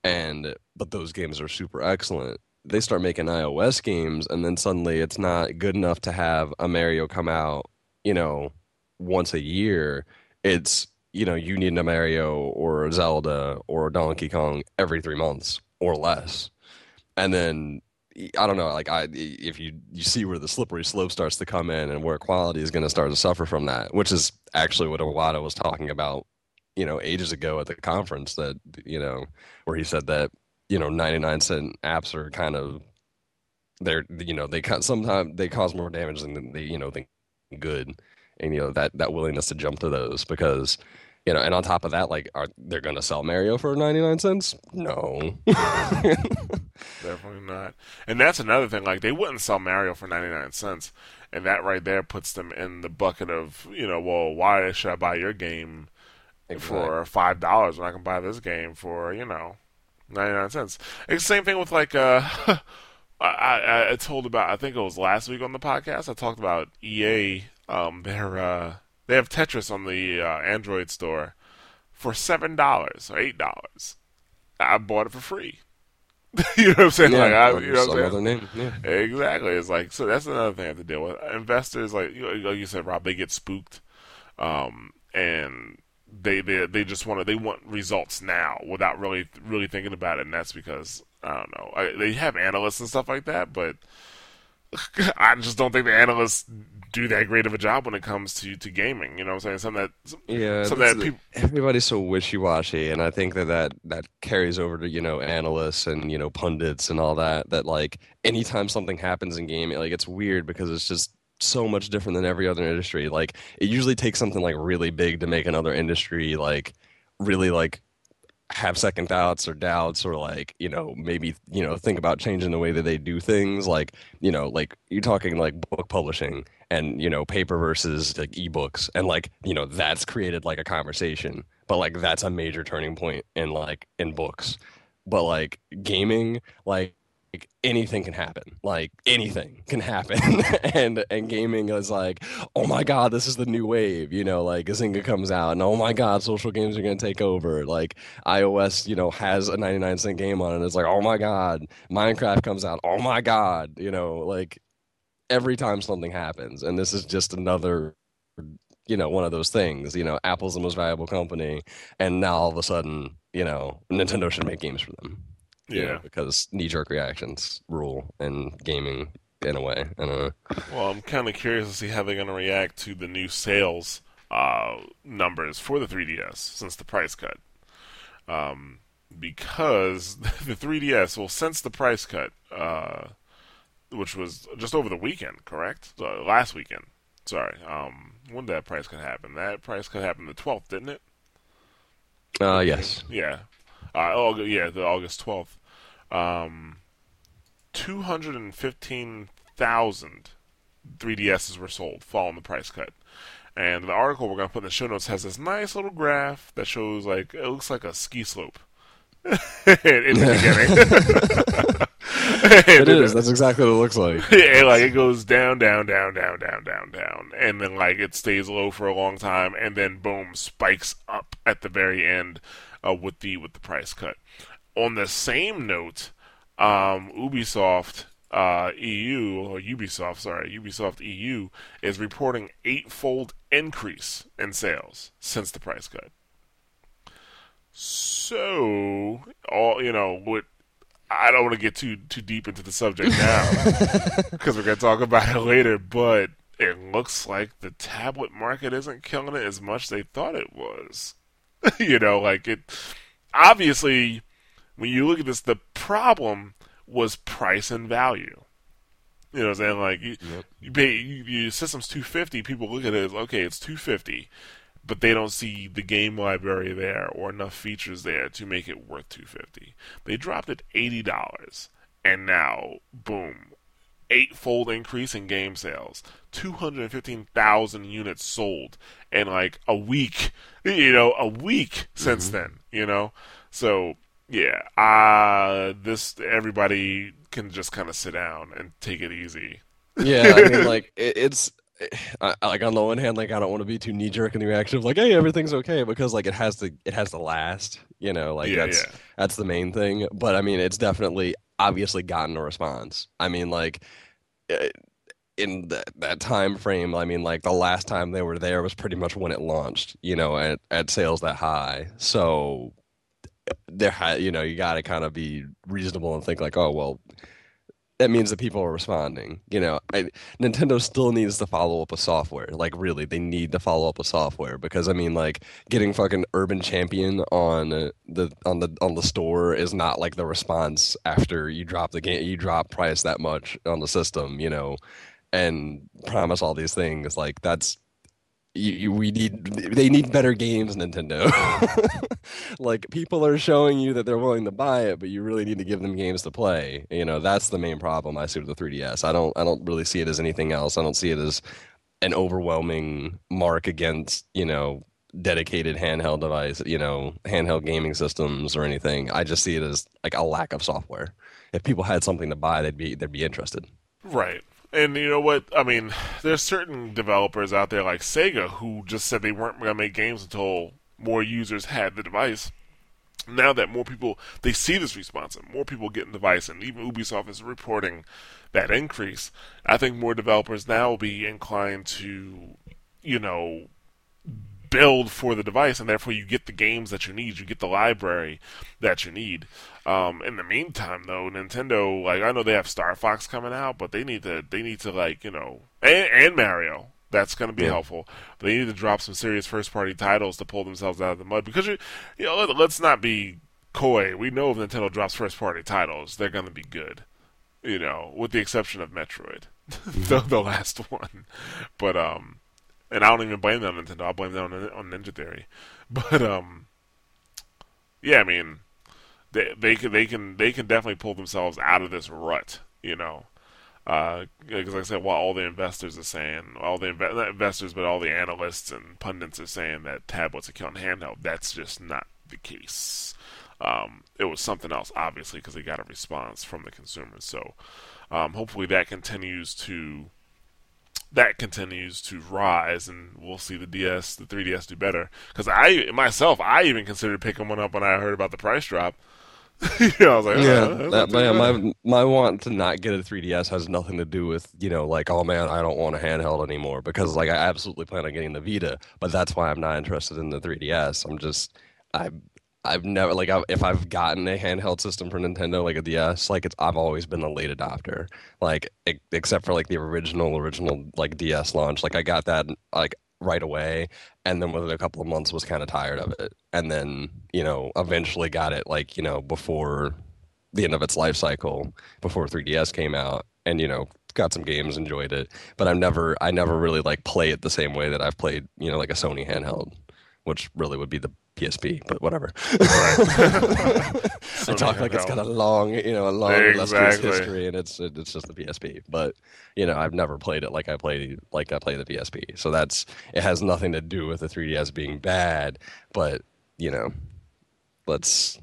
and but those games are super excellent. They start making iOS games and then suddenly it's not good enough to have a Mario come out, you know, once a year. It's you know, you need a Mario or a Zelda or a Donkey Kong every three months or less. And then I don't know, like I if you you see where the slippery slope starts to come in and where quality is going to start to suffer from that, which is actually what Iwata was talking about, you know, ages ago at the conference that you know where he said that you know 99 cent apps are kind of they're you know they sometimes they cause more damage than they you know think good and you know that that willingness to jump to those because you know, and on top of that, like, are they're going to sell Mario for ninety nine cents? No, definitely not. And that's another thing. Like, they wouldn't sell Mario for ninety nine cents, and that right there puts them in the bucket of, you know, well, why should I buy your game exactly. for five dollars when I can buy this game for, you know, ninety nine cents? It's the same thing with like, uh, I, I, I told about. I think it was last week on the podcast. I talked about EA. Um, their uh, they have Tetris on the uh, Android store for seven dollars or eight dollars. I bought it for free. you know what I'm saying? Yeah, like, I, you know what I'm saying? Name. Yeah. Exactly. It's like so. That's another thing I have to deal with. Investors, like like you said, Rob, they get spooked, um, and they they they just want to they want results now without really really thinking about it. And that's because I don't know. I, they have analysts and stuff like that, but I just don't think the analysts do that great of a job when it comes to, to gaming. You know what I'm saying? Something that yeah, something that people... everybody's so wishy washy, and I think that, that that carries over to you know analysts and you know pundits and all that. That like anytime something happens in gaming, like it's weird because it's just so much different than every other industry. Like it usually takes something like really big to make another industry like really like have second thoughts or doubts or like you know maybe you know think about changing the way that they do things. Like you know like you're talking like book publishing and you know paper versus like ebooks. And like you know that's created like a conversation. But like that's a major turning point in like in books. But like gaming like like anything can happen. Like anything can happen. And and gaming is like oh my god this is the new wave you know like Zynga comes out and oh my god social games are going to take over. Like iOS you know has a 99 cent game on it it's like oh my god. Minecraft comes out oh my god you know like every time something happens. And this is just another you know one of those things you know Apple's the most valuable company and now all of a sudden you know Nintendo should make games for them yeah, know, because knee jerk reactions rule in gaming in a way. And well, I'm kind of curious to see how they're going to react to the new sales uh, numbers for the 3DS since the price cut. Um, because the 3DS, well, since the price cut, uh, which was just over the weekend, correct? Uh, last weekend. Sorry. Um, when did that price cut happen? That price cut happened the 12th, didn't it? Uh, yes. Yeah. Uh, oh, yeah, the August 12th um, 215,000 3DSs were sold following the price cut. And the article we're gonna put in the show notes has this nice little graph that shows like it looks like a ski slope in the beginning. it is. That's exactly what it looks like. yeah, like it goes down, down, down, down, down, down, down, and then like it stays low for a long time, and then boom, spikes up at the very end uh, with the with the price cut. On the same note, um, Ubisoft uh, EU or Ubisoft, sorry, Ubisoft EU is reporting eightfold increase in sales since the price cut. So, all you know, what I don't want to get too too deep into the subject now because we're gonna talk about it later. But it looks like the tablet market isn't killing it as much as they thought it was. you know, like it. Obviously, when you look at this, the problem was price and value. You know what I'm saying? Like you, yep. you pay you, your system's two fifty. People look at it as okay, it's two fifty but they don't see the game library there or enough features there to make it worth 250 they dropped it $80 and now boom eightfold increase in game sales 215,000 units sold in like a week you know a week since mm-hmm. then you know so yeah uh this everybody can just kind of sit down and take it easy yeah i mean like it, it's I, like on the one hand, like I don't want to be too knee jerk in the reaction of like, hey, everything's okay because like it has to it has to last, you know, like yeah, that's yeah. that's the main thing. But I mean, it's definitely obviously gotten a response. I mean, like eh, in that that time frame, I mean, like the last time they were there was pretty much when it launched, you know, at at sales that high. So there, you know, you got to kind of be reasonable and think like, oh well that means that people are responding. You know, I, Nintendo still needs to follow up with software. Like, really, they need to follow up with software because I mean, like, getting fucking Urban Champion on uh, the on the on the store is not like the response after you drop the game, you drop price that much on the system. You know, and promise all these things. Like, that's you, you, we need they need better games nintendo. Like people are showing you that they're willing to buy it but you really need to give them games to play. You know that's the main problem i see with the 3ds i don't i don't really see it as anything else. I don't see it as an overwhelming mark against you know dedicated handheld device you know handheld gaming systems or anything. I just see it as like a lack of software. If people had something to buy they'd be they'd be interested. Right and you know what? I mean, there's certain developers out there like Sega who just said they weren't going to make games until more users had the device. Now that more people they see this response and more people get the device, and even Ubisoft is reporting that increase, I think more developers now will be inclined to, you know, build for the device, and therefore you get the games that you need. You get the library that you need. Um, in the meantime, though, Nintendo, like I know they have Star Fox coming out, but they need to they need to like you know and, and Mario. That's going to be yeah. helpful. But they need to drop some serious first party titles to pull themselves out of the mud because you, you know let, let's not be coy. We know if Nintendo drops first party titles, they're going to be good. You know, with the exception of Metroid, the, the last one. But um, and I don't even blame them on Nintendo. I'll blame them on, on Ninja Theory. But um, yeah, I mean, they they can they can they can definitely pull themselves out of this rut. You know, because uh, like I said, while all the investors are saying, all the investors, but all the analysts and pundits are saying that tablets are killing handheld. That's just not the case. Um, it was something else, obviously, because they got a response from the consumers. So um, hopefully that continues to that continues to rise, and we'll see the DS, the 3DS do better. Because I myself, I even considered picking one up when I heard about the price drop. yeah, I was like, yeah, oh, that, my, my my want to not get a 3DS has nothing to do with you know like oh man I don't want a handheld anymore because like I absolutely plan on getting the Vita, but that's why I'm not interested in the 3DS. I'm just I I've never like I've, if I've gotten a handheld system for Nintendo like a DS, like it's I've always been a late adopter. Like except for like the original original like DS launch, like I got that like right away, and then within a couple of months was kind of tired of it, and then you know eventually got it like you know before the end of its life cycle, before 3DS came out, and you know got some games, enjoyed it, but I've never I never really like play it the same way that I've played you know like a Sony handheld which really would be the PSP, but whatever. So I talk like it's got a long, you know, a long Exactly. history, and it's it's just the PSP. But you know, I've never played it like I played like I play the PSP. So that's it has nothing to do with the 3DS being bad, but you know, let's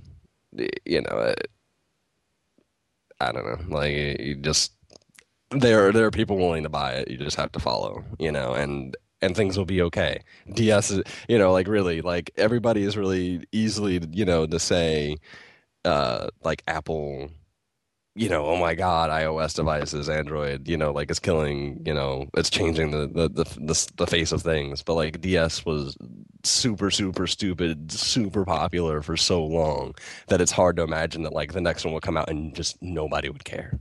you know, it, I don't know, like you just there there are people willing to buy it. You just have to follow, you know, and and things will be okay. DS is, you know, like really, like everybody is really easily, you know, to say, uh, like Apple, you know, oh my God, iOS devices, Android, you know, like it's killing, you know, it's changing the the the the, the face of things. But like DS was super super stupid, super popular for so long that it's hard to imagine that like the next one will come out and just nobody would care.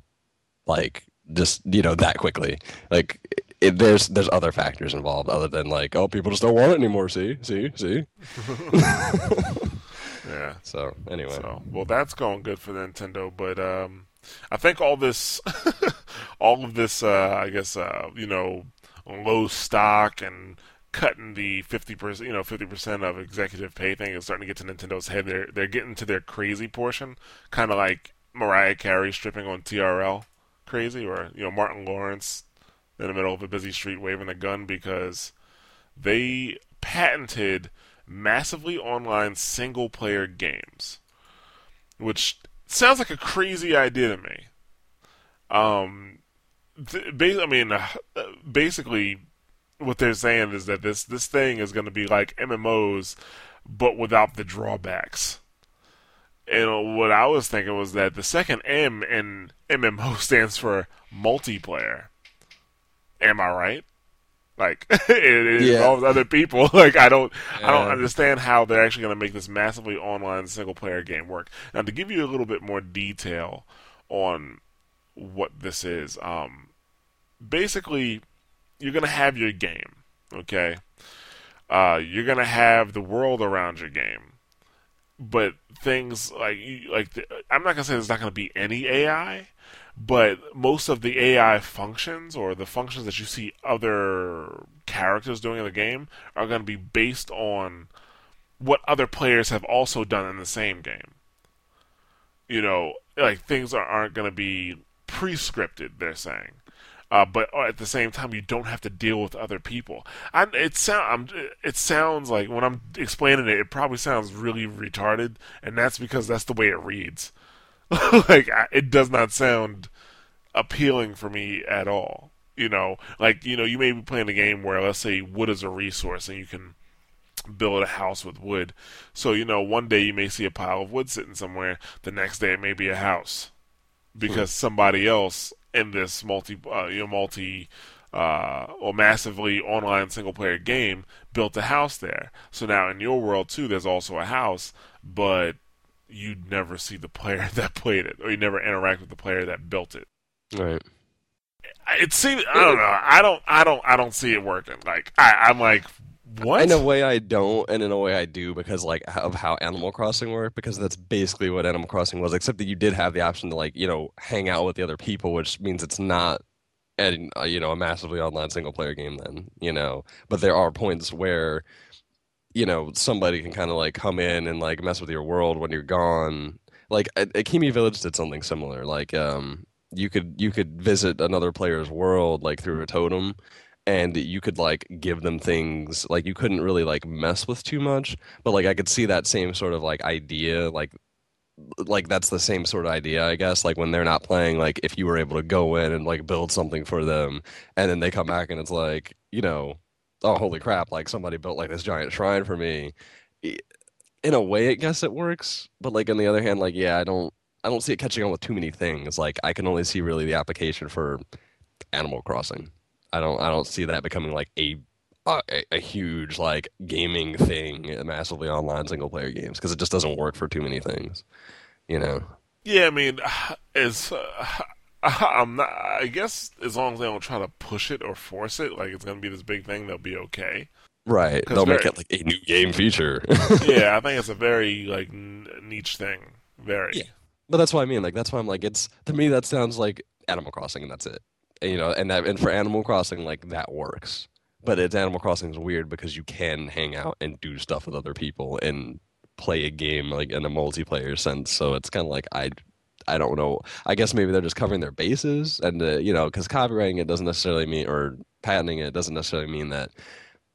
Like just you know that quickly. Like it, there's there's other factors involved other than like oh people just don't want it anymore. See see see. Yeah. So anyway, So, well, that's going good for Nintendo, but um, I think all this, all of this, uh, I guess, uh, you know, low stock and cutting the fifty percent, you know, fifty percent of executive pay thing is starting to get to Nintendo's head. They're they're getting to their crazy portion, kind of like Mariah Carey stripping on TRL, crazy, or you know, Martin Lawrence in the middle of a busy street waving a gun because they patented massively online single player games, which sounds like a crazy idea to me. Um, th- ba- I mean, uh, basically, what they're saying is that this this thing is going to be like MMOs, but without the drawbacks. And what I was thinking was that the second M in MMO stands for multiplayer. Am I right? Like it, Yeah. involves other people. Like I don't, I don't understand how they're actually going to make this massively online single player game work. Now, to give you a little bit more detail on what this is, um, basically, you're going to have your game. Okay, uh, you're going to have the world around your game, but things like like the, I'm not going to say there's not going to be any AI but most of the AI functions or the functions that you see other characters doing in the game are going to be based on what other players have also done in the same game. You know, like things are, aren't going to be pre-scripted. They're saying. Uh, but at the same time, you don't have to deal with other people. It it sounds like when I'm explaining it, it probably sounds really retarded, and that's because that's the way it reads. like I, it does not sound appealing for me at all. You know, like you know, you may be playing a game where let's say wood is a resource and you can build a house with wood. So you know, one day you may see a pile of wood sitting somewhere. The next day it may be a house because somebody else in this multi, uh, you know, multi. Uh, or massively online single player game built a house there. So now in your world too, there's also a house, but you never see the player that played it, or you never interact with the player that built it. right. It seems I don't know. I don't. I don't. I don't see it working. Like I, I'm like, what? In a way, I don't, and in a way, I do because like of how Animal Crossing worked. Because that's basically what Animal Crossing was, except that you did have the option to like you know hang out with the other people, which means it's not, an, uh, you know, a massively online single player game. Then you know, but there are points where, you know, somebody can kind of like come in and like mess with your world when you're gone. Like Akimi Village did something similar. Like um, you could you could visit another player's world like through a totem and you could like give them things like you couldn't really like mess with too much but like i could see that same sort of like idea like like that's the same sort of idea i guess like when they're not playing like if you were able to go in and like build something for them and then they come back and it's like you know oh holy crap like somebody built like this giant shrine for me. In a way i guess it works but like on the other hand like yeah i don't i don't see it catching on with too many things. Like i can only see really the application for animal crossing. I don't I don't see that becoming like a a, a huge like gaming thing, massively online single player games because it just doesn't work for too many things, you know. Yeah, I mean, as uh, I'm not. I guess as long as they don't try to push it or force it, like it's gonna be this big thing, they'll be okay. Right. They'll make it like a new game feature. yeah, I think it's a very like niche thing. Very. Yeah. But that's what I mean. Like that's why I'm like it's to me that sounds like Animal Crossing and that's it. And, you know, and that and for Animal Crossing like that works. but it's Animal Crossing is weird because you can hang out and do stuff with other people and play a game like in a multiplayer sense. So it's kind of like I I don't know. I guess maybe they're just covering their bases, and uh, you know, because copyrighting it doesn't necessarily mean, or patenting it doesn't necessarily mean that,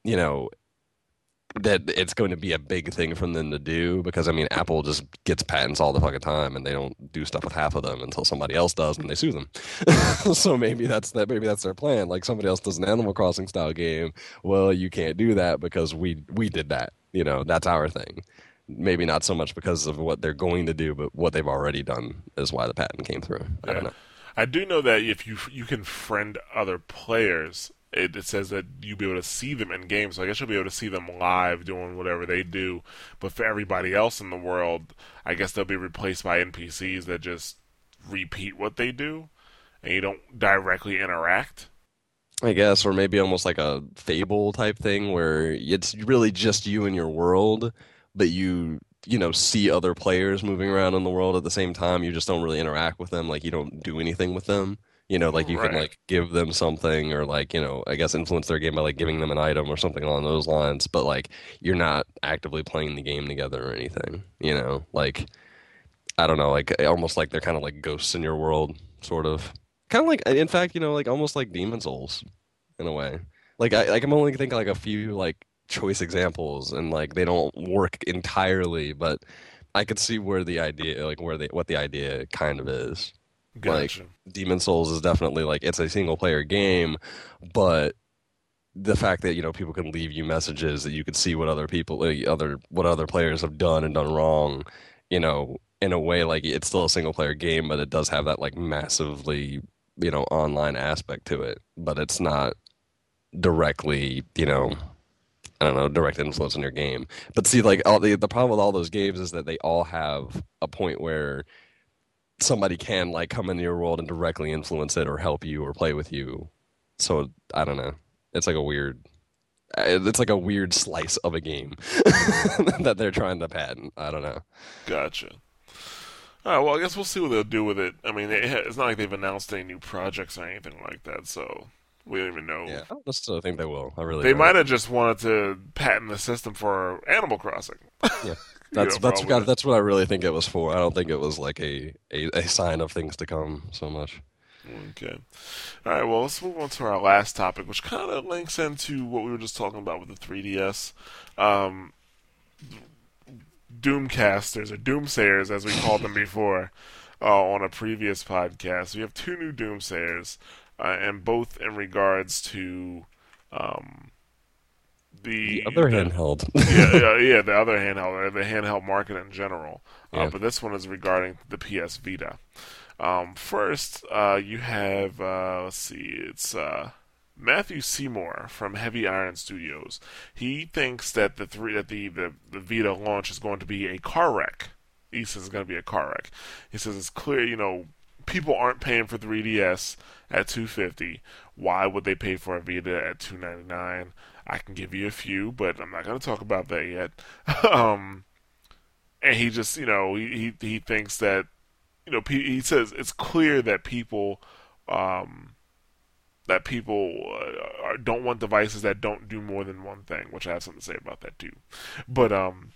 you know, that it's going to be a big thing for them to do. Because I mean, Apple just gets patents all the fucking time, and they don't do stuff with half of them until somebody else does, and they sue them. so maybe that's that. Maybe that's their plan. Like somebody else does an Animal Crossing style game. Well, you can't do that because we we did that. You know, that's our thing maybe not so much because of what they're going to do, but what they've already done is why the patent came through. I don't know. I do know that if you you can friend other players, it, it says that you'll be able to see them in game. So I guess you'll be able to see them live doing whatever they do. But for everybody else in the world, I guess they'll be replaced by NPCs that just repeat what they do, and you don't directly interact. I guess, or maybe almost like a fable type thing where it's really just you and your world, but you you know see other players moving around in the world at the same time. You just don't really interact with them, like you don't do anything with them. You know, like you can like give them something or like, you know, I guess influence their game by like giving them an item or something along those lines, but like you're not actively playing the game together or anything, you know? Like I don't know, like almost like they're kind of like ghosts in your world, sort of. Kind of like, in fact, you know, like almost like Demon's Souls in a way. Like I like I'm only thinking like a few like choice examples, and like they don't work entirely, but I could see where the idea, like where they what the idea kind of is. Gotcha. Demon's Souls is definitely like it's a single player game, but the fact that you know people can leave you messages that you can see what other people like, other what other players have done and done wrong you know in a way like it's still a single player game but it does have that like massively you know online aspect to it but it's not directly you know I don't know direct influence on your game but see like all the the problem with all those games is that they all have a point where somebody can like come into your world and directly influence it or help you or play with you so I don't know it's like a weird uh, it's like a weird slice of a game that they're trying to patent. I don't know. Gotcha. All right. Well, I guess we'll see what they'll do with it. I mean, it's not like they've announced any new projects or anything like that, so we don't even know. Yeah, I don't necessarily think they will. I really They don't. might have just wanted to patent the system for Animal Crossing. Yeah. That's know, that's that's what I really think it was for. I don't think it was like a, a, a sign of things to come so much. Okay. All right. Well, let's move on to our last topic, which kind of links into what we were just talking about with the 3DS. Um, Doomcasters or Doomsayers, as we called them before, uh, on a previous podcast. We have two new Doomsayers, uh, and both in regards to um, the The other the- handheld. yeah, yeah, yeah, the other handheld, or the handheld market in general. Uh, Yeah. but this one is regarding the PS Vita. Um, first, uh, you have uh, let's see, it's uh, Matthew Seymour from Heavy Iron Studios. He thinks that the three that the, the the Vita launch is going to be a car wreck. He says it's going to be a car wreck. He says it's clear, you know, people aren't paying for 3DS at 250. Why would they pay for a Vita at 299? I can give you a few, but I'm not going to talk about that yet. um, and he just, you know, he he, he thinks that, you know, he says it's clear that people, um, that people uh, don't want devices that don't do more than one thing, which I have something to say about that too. But um,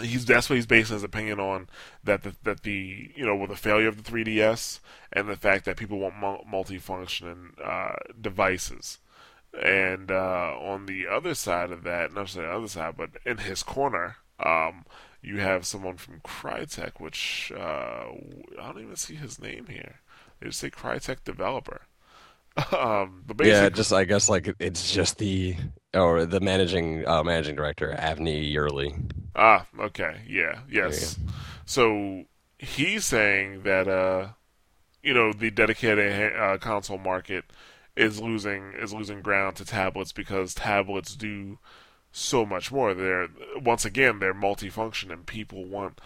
he's that's what he's basing his opinion on that the, that the you know with the failure of the 3ds and the fact that people want mul- multifunctioning uh, devices. And uh, on the other side of that not the other side but in his corner um, you have someone from Crytek which uh, I don't even see his name here. They just say Crytek developer um, but basically yeah, just I guess like it's just the or the managing uh, managing director Avni Yerli. Ah, okay, yeah, yes. So he's saying that uh, you know, the dedicated uh, console market is losing is losing ground to tablets because tablets do so much more. They're once again they're multifunction and people want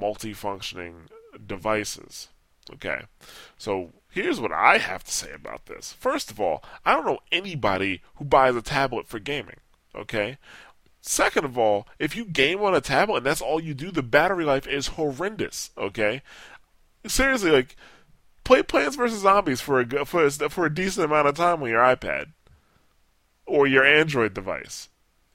multifunctioning devices. Okay, so here's what I have to say about this. First of all, I don't know anybody who buys a tablet for gaming. Okay, Second of all, if you game on a tablet and that's all you do, the battery life is horrendous. Okay, seriously, like play Plants vs Zombies for a for a, for a decent amount of time on your iPad. or your Android device.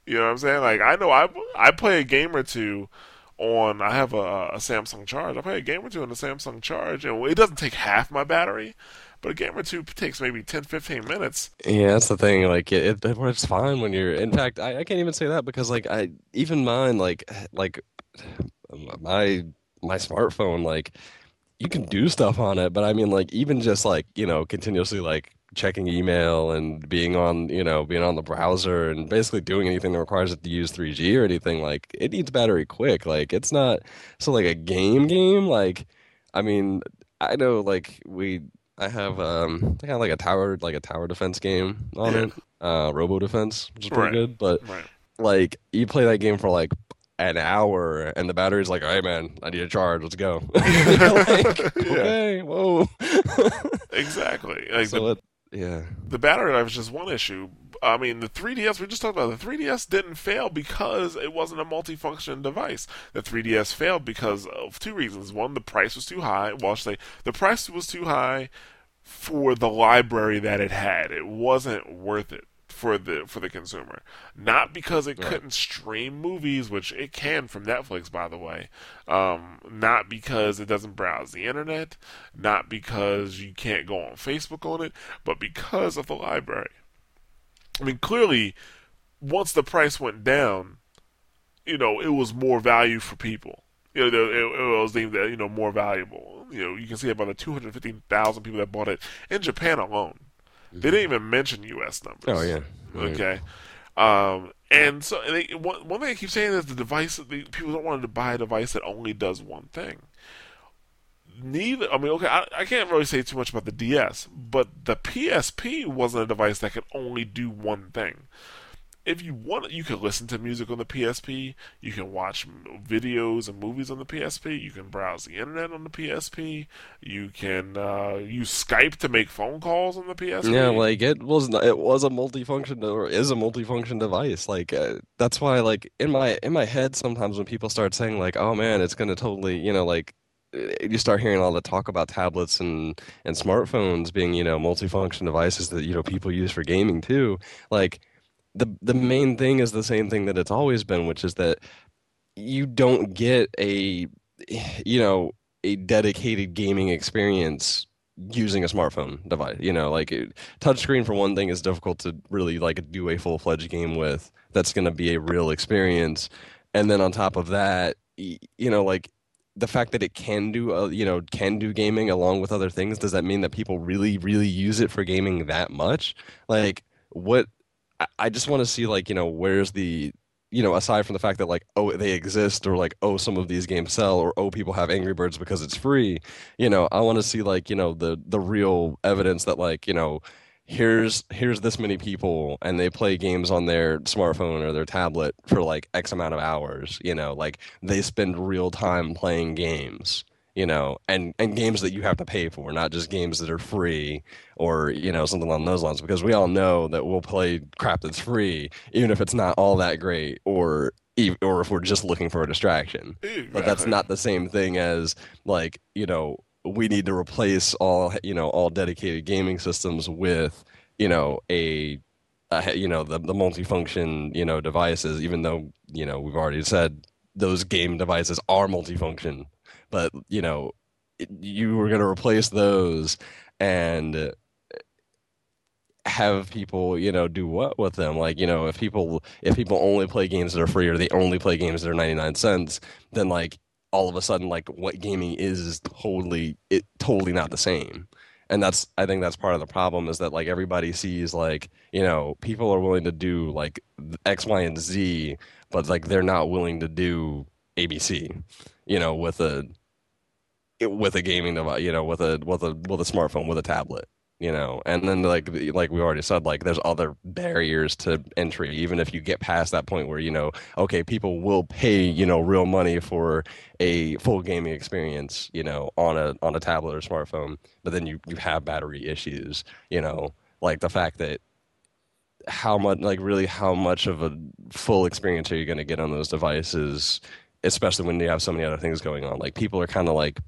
You know what I'm saying? Like I know I I play a game or two on I have a, a Samsung Charge. I play a game or two on the Samsung Charge, and it doesn't take half my battery, but a game or two takes maybe 10, 15 minutes. Yeah, that's the thing. Like it, it it's fine when you're. In fact, I, I can't even say that because like I even mine like like my my smartphone like you can do stuff on it, but I mean like even just like you know continuously like checking email and being on, you know, being on the browser and basically doing anything that requires it to use 3G or anything, like it needs battery quick. Like it's not so like a game game. Like I mean, I know like we I have um I got like a tower like a tower defense game on Yeah. it. Uh Robo Defense, which is pretty Right. good. But Right. like you play that game for like an hour and the battery's like, hey man, I need a charge, let's go. Like, okay, whoa. Exactly. Like so the, it, yeah. the battery life is just one issue. I mean, the 3DS we just talked about. The 3DS didn't fail because it wasn't a multifunction device. The 3DS failed because of two reasons. One, the price was too high. Well, say the price was too high for the library that it had. It wasn't worth it for the for the consumer. Not because it Right. couldn't stream movies, which it can from Netflix, by the way. Um, not because it doesn't browse the internet. Not because you can't go on Facebook on it, but because of the library. I mean, clearly, once the price went down, you know, it was more value for people. You know, it, it was deemed you know more valuable. You know, you can see about the two hundred fifty thousand people that bought it in Japan alone. They didn't even mention U.S. numbers. Oh yeah. Right. Okay. Um, and so and they, one, one thing I keep saying is the device. The, people don't want to buy a device that only does one thing. Neither. I mean, okay, I, I can't really say too much about the DS, but the PSP wasn't a device that could only do one thing. If you want, you can listen to music on the PSP. You can watch videos and movies on the PSP. You can browse the internet on the PSP. You can uh, use Skype to make phone calls on the PSP. Yeah, like it was it was a multifunction or is a multifunction device. Like uh, that's why like in my in my head sometimes when people start saying like, "Oh man, it's going to totally," you know, like uh, you start hearing all the talk about tablets and and smartphones being, you know, multifunction devices that, you know, people use for gaming too. Like the the main thing is the same thing that it's always been, which is that you don't get a you know, a dedicated gaming experience using a smartphone device. You know, like touchscreen for one thing is difficult to really like do a full fledged game with. That's going to be a real experience, and then on top of that, you know, like the fact that it can do, uh, you know, can do gaming along with other things. Does that mean that people really, really use it for gaming that much? Like, what? I, just want to see, like, you know, where's the you know, aside from the fact that like, oh, they exist, or like, oh, some of these games sell, or oh, people have Angry Birds because it's free. You know, I want to see like, you know, the the real evidence that like, you know, here's here's this many people and they play games on their smartphone or their tablet for like X amount of hours. You know, like they spend real time playing games. You know, and and games that you have to pay for, not just games that are free or you know something along those lines. Because we all know that we'll play crap that's free, even if it's not all that great, or or if we're just looking for a distraction. But that's not the same thing as like you know we need to replace all you know all dedicated gaming systems with you know a, a you know the the multifunction you know devices. Even though you know we've already said those game devices are multifunction, but you know you were going to replace those and uh, have people you know do what with them? Like you know if people if people only play games that are free or they only play games that are 99 cents then like all of a sudden like what gaming is is totally it totally not the same. And that's i think that's part of the problem is that like everybody sees like you know people are willing to do like x y and z but like they're not willing to do abc you know with a with a gaming device you know with a with a with a smartphone with a tablet you know? And then like like we already said like there's other barriers to entry even if you get past that point where you know okay people will pay you know real money for a full gaming experience you know on a on a tablet or smartphone but then you you have battery issues you know? Like the fact that how much like really how much of a full experience are you going to get on those devices especially when you have so many other things going on? Like people are kind of like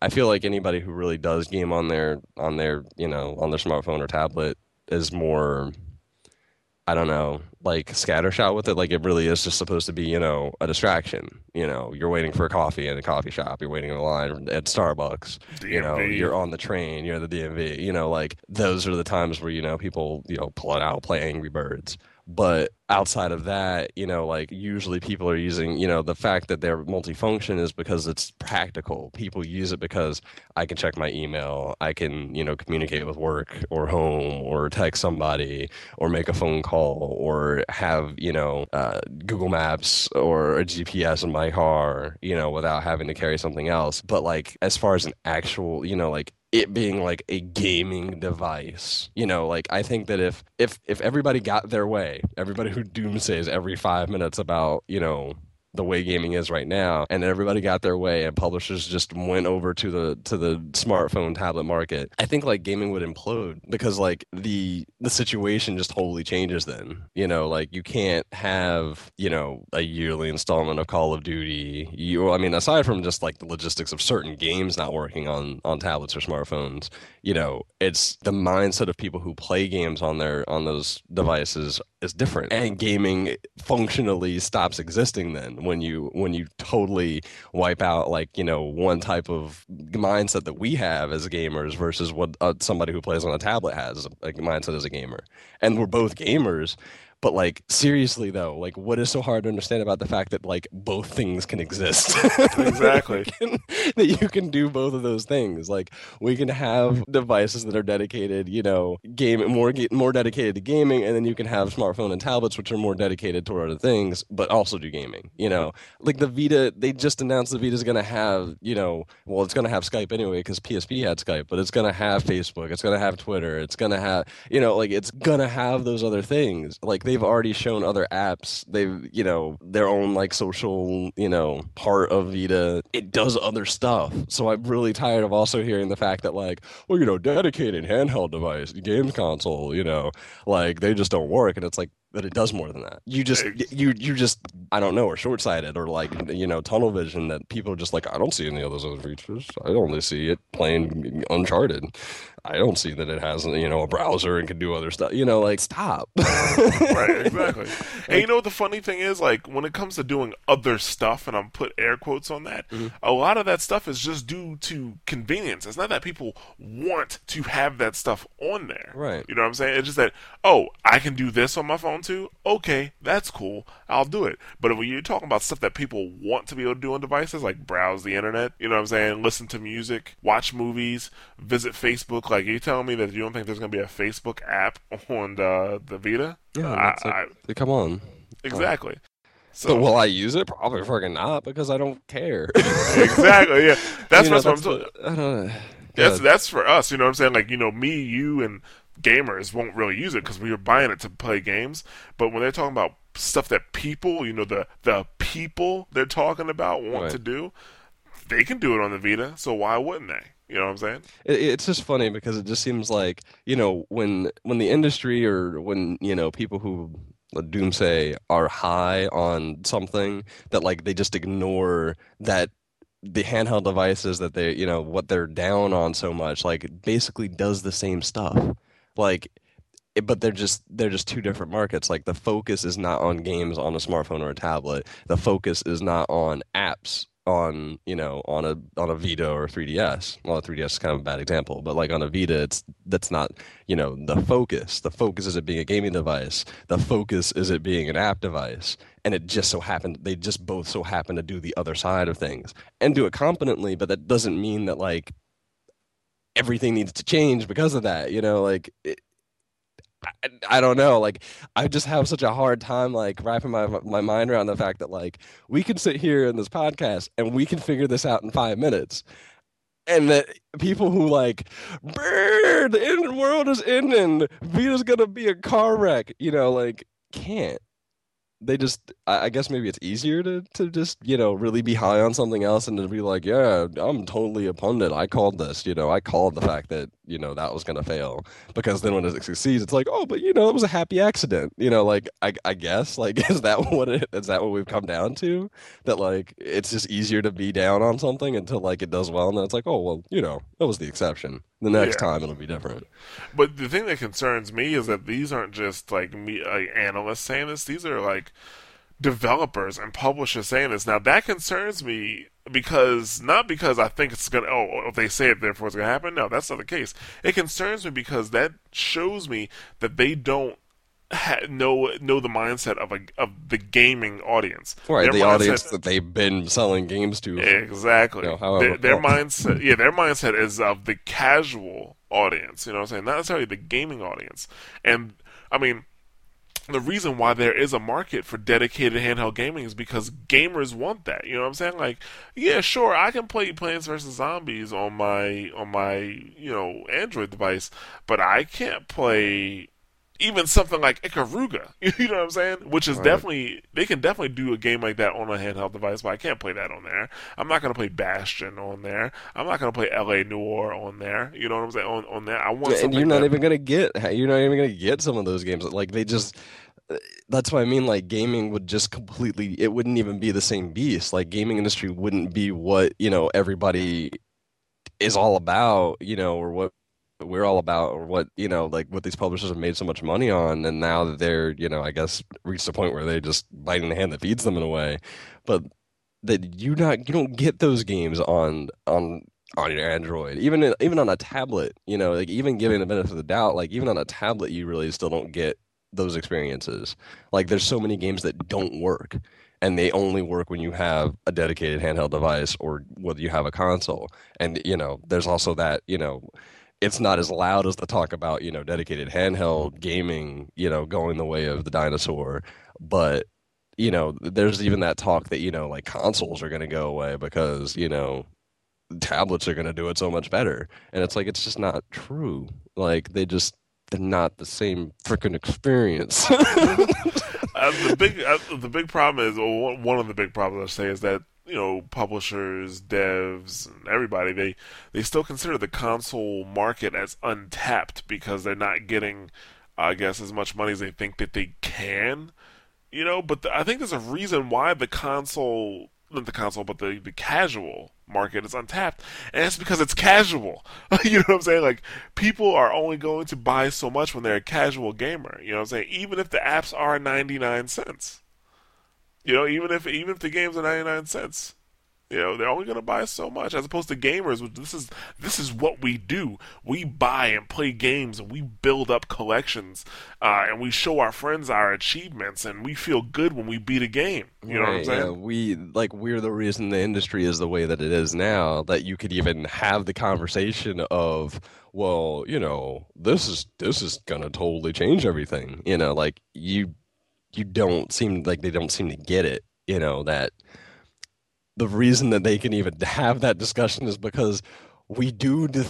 I feel like anybody who really does game on their on their you know on their smartphone or tablet is more I don't know, like scattershot with it. Like it really is just supposed to be, you know, a distraction. You know, you're waiting for a coffee in a coffee shop, you're waiting in line at Starbucks, you know, you're on the train, you're at the DMV, you know, like those are the times where, you know, people, you know, pull it out, play Angry Birds. But outside of that, you know, like usually people are using, you know, the fact that they're multifunction is because it's practical. People use it because I can check my email, I can, you know, communicate with work or home or text somebody or make a phone call or have, you know, uh, Google Maps or a GPS in my car, you know, without having to carry something else. But like as far as an actual, you know, like it being like a gaming device. You know, like I think that if if if everybody got their way, everybody who doomsays every five minutes about, you know, the way gaming is right now, and everybody got their way, and publishers just went over to the to the smartphone tablet market. I think like gaming would implode because like the the situation just totally changes. Then you know, like you can't have you know a yearly installment of Call of Duty. You, I mean, aside from just like the logistics of certain games not working on on tablets or smartphones, you know, it's the mindset of people who play games on their on those devices is different, and gaming functionally stops existing then when you when you totally wipe out like you know one type of mindset that we have as gamers versus what uh, somebody who plays on a tablet has a mindset as a gamer, and we're both gamers. But like seriously though, like what is so hard to understand about the fact that like both things can exist? Exactly. that, you can, that you can do both of those things. Like we can have mm-hmm. devices that are dedicated, you know, game more more dedicated to gaming, and then you can have smartphone and tablets which are more dedicated toward other things, but also do gaming. You know, like the Vita, they just announced the Vita's going to have, you know, well, it's going to have Skype anyway because PSP had Skype, but it's going to have Facebook, it's going to have Twitter, it's going to have, you know, like it's going to have those other things. Like they've already shown other apps, they've, you know, their own like social, you know, part of Vita. It does other stuff. So I'm really tired of also hearing the fact that like, well, you know, dedicated handheld device, games console, you know, like they just don't work. And it's like, that it does more than that. You just you you just I don't know, or short sighted or like you know tunnel vision that people are just like I don't see any of those other features. I only see it playing Uncharted. I don't see that it has you know a browser and can do other stuff. You know, like stop. right, exactly. And you know what the funny thing is? Like when it comes to doing other stuff, and I'm put air quotes on that, Mm-hmm. a lot of that stuff is just due to convenience. It's not that people want to have that stuff on there. Right. You know what I'm saying? It's just that oh, I can do this on my phone too. Okay, that's cool. I'll do it. But when you're talking about stuff that people want to be able to do on devices, like browse the internet, you know what I'm saying? Listen to music, watch movies, visit Facebook. Like, you telling me that you don't think there's going to be a Facebook app on the, the Vita? Yeah, I- that's I- come on. exactly. So So, will I use it? Probably fucking not because I don't care. exactly, yeah. That's know, what I'm talking. I don't know. That's that's for us. You know what I'm saying? Like you know, me, you, and gamers won't really use it because we were buying it to play games. But when they're talking about stuff that people, you know, the the people they're talking about want Right. to do, they can do it on the Vita. So why wouldn't they? You know what I'm saying? It, it's just funny because it just seems like you know when when the industry or when you know people who uh, doomsay are high on something that like they just ignore that the handheld devices that they you know what they're down on so much like basically does the same stuff. Like it, but they're just they're just two different markets. Like the focus is not on games on a smartphone or a tablet. The focus is not on apps on you know on a on a Vita or 3DS. Well, a 3DS is kind of a bad example, but like on a Vita, it's that's not you know the focus. The focus is it being a gaming device. The focus is it being an app device. And it just so happened they just both so happen to do the other side of things and do it competently. But that doesn't mean that like everything needs to change because of that. You know, like. It, I, I don't know. Like, I just have such a hard time like wrapping my my mind around the fact that like we can sit here in this podcast and we can figure this out in five minutes, and that people who like, "Brr, the end world is ending. Vita's gonna be a car wreck. You know, like can't. They just, I I guess maybe it's easier to, to just, you know, really be high on something else and to be like, yeah, I'm totally a pundit. I called this, you know, I called the fact that, you know, that was going to fail. Because then when it succeeds, it's like, oh, but, you know, it was a happy accident. You know, like, I, I guess, like, is that what it, is that what we've come down to? That, like, it's just easier to be down on something until, like, it does well. And then it's like, oh, well, you know, that was the exception. The next Yeah. time it'll be different. But the thing that concerns me is that these aren't just like me, like analysts saying this. These are like developers and publishers saying this. Now that concerns me because not because I think it's gonna. Oh, if they say it, therefore it's gonna happen. No, that's not the case. It concerns me because that shows me that they don't ha- know know the mindset of a of the gaming audience. Right, Their the mindset- audience that they've been selling games to. Exactly. You know, however their, their mindset, yeah, their mindset is of the casual audience. You know what I'm saying? Not necessarily the gaming audience. And I mean, the reason why there is a market for dedicated handheld gaming is because gamers want that. You know what I'm saying? Like, yeah, sure, I can play Plants vs Zombies on my on my you know Android device, but I can't play even something like Ikaruga. You know what I'm saying? Which is Right. definitely they can definitely do a game like that on a handheld device, but I can't play that on there. I'm not gonna play Bastion on there. I'm not gonna play LA Noire on there. You know what I'm saying? On on there, I want and you're not that- even gonna get you're not even gonna get some of those games like they just that's what i mean like gaming would just completely it wouldn't even be the same beast like gaming industry wouldn't be what you know everybody is all about you know or what we're all about what you know like what these publishers have made so much money on and now that they're you know i guess reached a point where they just biting the hand that feeds them in a way but that you not you don't get those games on on on your Android, even even on a tablet, you know, like even giving the benefit of the doubt, like even on a tablet, you really still don't get those experiences. Like there's so many games that don't work, and they only work when you have a dedicated handheld device or whether you have a console. And you know, there's also that you know, it's not as loud as the talk about you know dedicated handheld gaming, you know, going the way of the dinosaur, but you know, there's even that talk that you know, like consoles are going to go away because you know tablets are going to do it so much better. And it's like, it's just not true. Like, they just, they're not the same freaking experience. uh, the big uh, the big problem is one- one of the big problems I say is that you know publishers, devs, and everybody they they still consider the console market as untapped because they're not getting, I guess, as much money as they think that they can. You know, but the, I think there's a reason why the console, not the console, but the, the casual market is untapped, and it's because it's casual. you know what I'm saying? Like people are only going to buy so much when they're a casual gamer. You know what I'm saying? Even if the apps are 99 cents. You know, even if even if the games are 99 cents. You know, they're only going to buy so much as opposed to gamers. which This is this is what we do. We buy and play games, and we build up collections, uh, and we show our friends our achievements, and we feel good when we beat a game. You know what I'm saying? yeah, we like we're the reason the industry is the way that it is now. That you could even have the conversation of, well, you know, this is this is gonna totally change everything. You know, like you you don't seem like they don't seem to get it. You know that the reason that they can even have that discussion is because we do the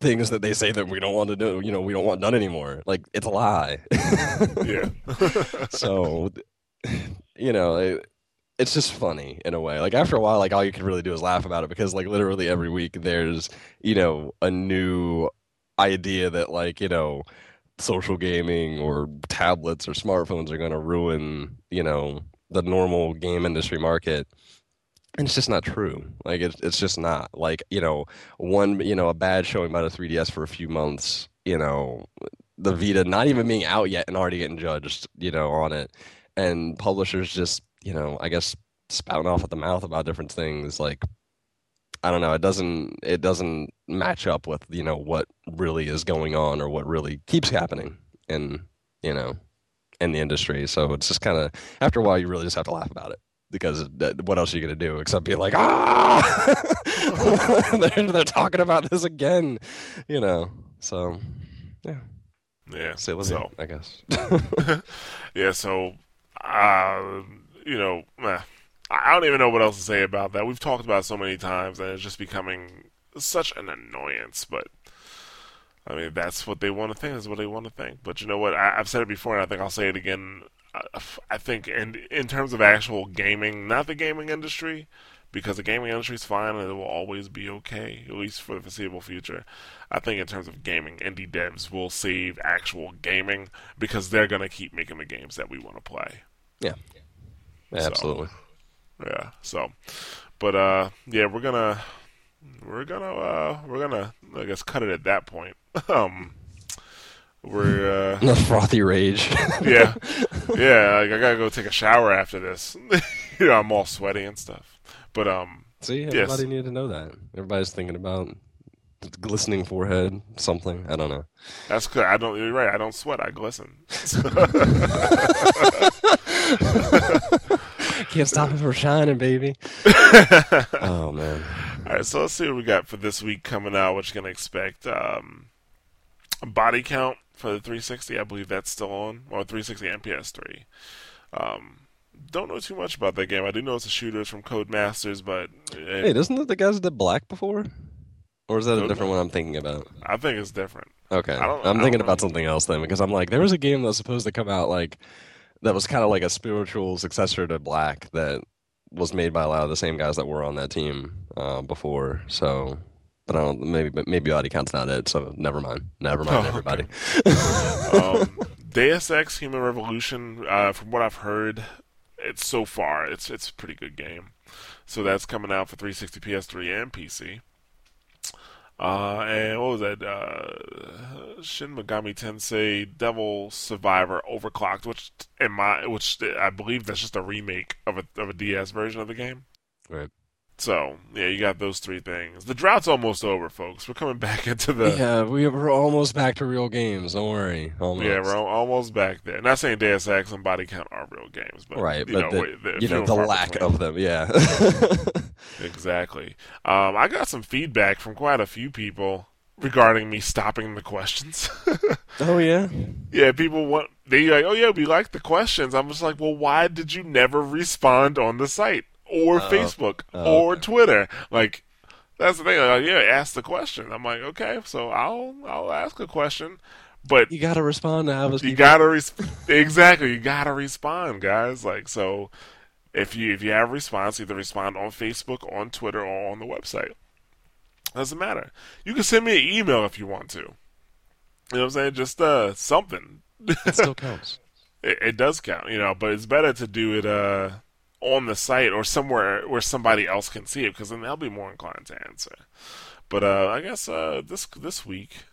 things that they say that we don't want to do. You know, we don't want done anymore. Like it's a lie. yeah. so you know it, it's just funny in a way like after a while like all you can really do is laugh about it because like literally every week there's you know a new idea that like you know social gaming or tablets or smartphones are going to ruin you know the normal game industry market. And it's just not true. Like it's it's just not. Like you know one you know a bad showing by the 3ds for a few months you know the Vita not even being out yet and already getting judged, you know, on it. And publishers just, you know, I guess spouting off at the mouth about different things like I don't know, it doesn't it doesn't match up with, you know, what really is going on or what really keeps happening in, you know, in the industry. So it's just kind of after a while you really just have to laugh about it. Because what else are you going to do except be like, ah, they're, they're talking about this again, you know? So, yeah. Yeah. So, it, I guess. yeah, so, uh, you know, eh, I don't even know what else to say about that. We've talked about it so many times, and it's just becoming such an annoyance. But I mean, that's what they want to think. That's what they want to think. But you know what? I, I've said it before, and I think I'll say it again. I, I think, in in terms of actual gaming, not the gaming industry, because the gaming industry is fine and it will always be okay, at least for the foreseeable future. I think in terms of gaming, indie devs will save actual gaming because they're gonna keep making the games that we want to play. Yeah. So- Absolutely. Yeah. So, but uh, yeah, we're gonna we're gonna uh, we're gonna I guess cut it at that point. um, we're uh, The frothy rage. yeah, yeah. Like I gotta go take a shower after this. you know, I'm all sweaty and stuff. But um, See, Yes. everybody needed to know that. Everybody's thinking about glistening forehead, something. I don't know. that's good. I don't. You're right. I don't sweat. I glisten. Can't stop it from shining, baby. oh man. All right, so let's see what we got for this week coming out. What you gonna expect? Um, body count for the 360. I believe that's still on, or 360 and PS3. Um, don't know too much about that game. I do know it's a shooter. It's from Codemasters, but eh, Hey, isn't that the guys that did Black before? Or is that a different one I'm thinking about? I think it's different. Okay. I I thinking about something else then because I'm like, there was a game that was supposed to come out like that was kind of like a spiritual successor to Black that was made by a lot of the same guys that were on that team uh, before. So, but I don't maybe but maybe body count's not it. So never mind. Never mind, Oh, okay. everybody. um, Deus Ex: Human Revolution. Uh, from what I've heard, it's so far it's it's a pretty good game. So that's coming out for 360, PS3, and PC. Uh, and what was that? Uh, Shin Megami Tensei Devil Survivor Overclocked, which in my which I believe that's just a remake of a of a DS version of the game. Right. So yeah, you got those three things. The drought's almost over, folks. We're coming back into the yeah, we, we're almost back to real games. Don't worry. Almost. Yeah, we're almost back there. Not saying Deus Ex and Body Count are real games, but right, you but know, the, you know the lack between. of them. Yeah. exactly. Um, I got some feedback from quite a few people regarding me stopping the questions. oh yeah. yeah, people want they like, oh yeah, we like the questions. I'm just like, well, why did you never respond on the site or Oh. Facebook Oh, or okay. Twitter? Like. That's the thing. Like, yeah, ask the question. I'm like, okay, so I'll I'll ask a question, but You gotta respond to Ava's you gotta res- exactly you gotta respond guys like so if you if you have a response either respond on facebook on twitter or on the website. Doesn't matter. You can send me an email if you want to. You know what i'm saying? Just uh something. It still counts. it, it does count you know but it's better to do it uh on the site or somewhere where somebody else can see it because then they'll be more inclined to answer. But uh i guess uh this this week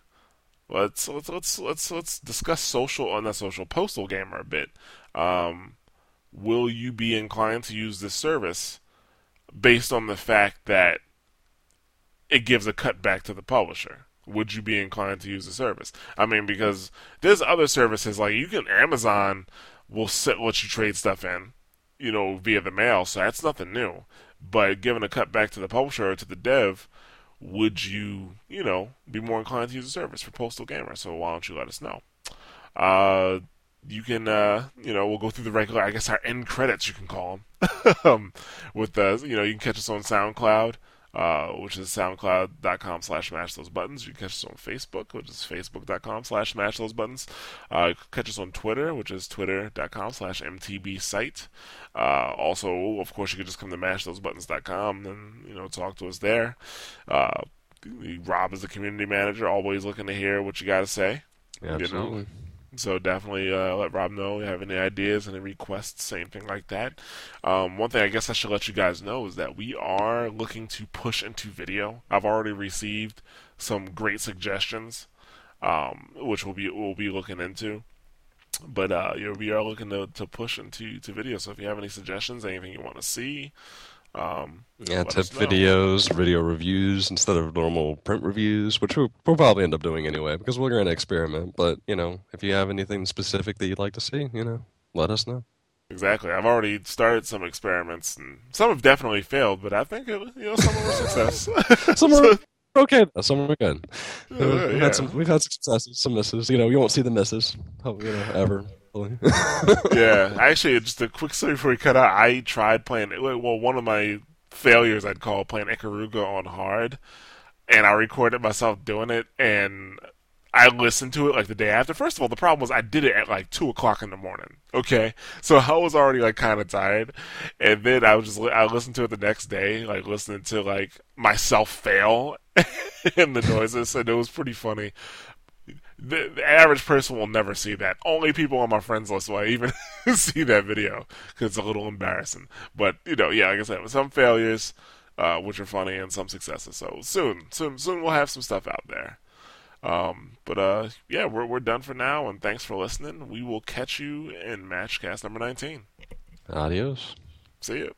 let's let's let's let's let's discuss social on the social PostalGamer a bit. Um, will you be inclined to use this service based on the fact that it gives a cut back to the publisher? Would you be inclined to use the service? I mean, because there's other services like you can Amazon will set let you trade stuff in, you know, via the mail, so that's nothing new. But giving a cut back to the publisher or to the dev, would you, you know, be more inclined to use the service for PostalGamer? So why don't you let us know? Uh, you can, uh, you know, we'll go through the regular, I guess, our end credits, you can call them. um, with the, you know, you can catch us on SoundCloud, uh, which is soundcloud.com slash mash those buttons. You can catch us on Facebook, which is facebook.com slash mash those buttons. Uh, catch us on Twitter, which is twitter.com slash mtb site. Uh, also, of course, you can just come to mashthosebuttons.com and, you know, talk to us there. Uh, Rob is the community manager, always looking to hear what you got to say. Absolutely. So definitely uh, let Rob know if you have any ideas, any requests, same thing like that. Um, one thing I guess I should let you guys know is that we are looking to push into video. I've already received some great suggestions, um, which we'll be we'll be looking into. But uh, you know, we are looking to, to push into to video. So if you have any suggestions, anything you want to see, um, Yeah, tip videos, video reviews instead of normal print reviews, which we'll, we'll probably end up doing anyway because we're going to experiment. But, you know, if you have anything specific that you'd like to see, you know, let us know. Exactly. I've already started some experiments, and some have definitely failed, but I think it, you know some were success. Some are okay, some are good. Yeah, we've, yeah. had some, we've had some successes, some misses. You know, you won't see the misses, you know, ever. Hopefully. yeah, actually, just a quick story before we cut out. I tried playing. Well, one of my failures I'd call playing Ikaruga on hard, and I recorded myself doing it, and I listened to it like the day after. First of all, the problem was I did it at like two o'clock in the morning. Okay, so I was already like kind of tired, and then I was just li- I listened to it the next day, like listening to like myself fail and the noises, and it was pretty funny. The, the average person will never see that. Only people on my friends list will even see that video because it's a little embarrassing. But you know, yeah, like I said, some failures, uh, which are funny, and some successes. So soon, soon, soon we'll have some stuff out there. Um, but uh, yeah, we're we're done for now, and thanks for listening. We will catch you in Mashcast number nineteen. Adios. See you.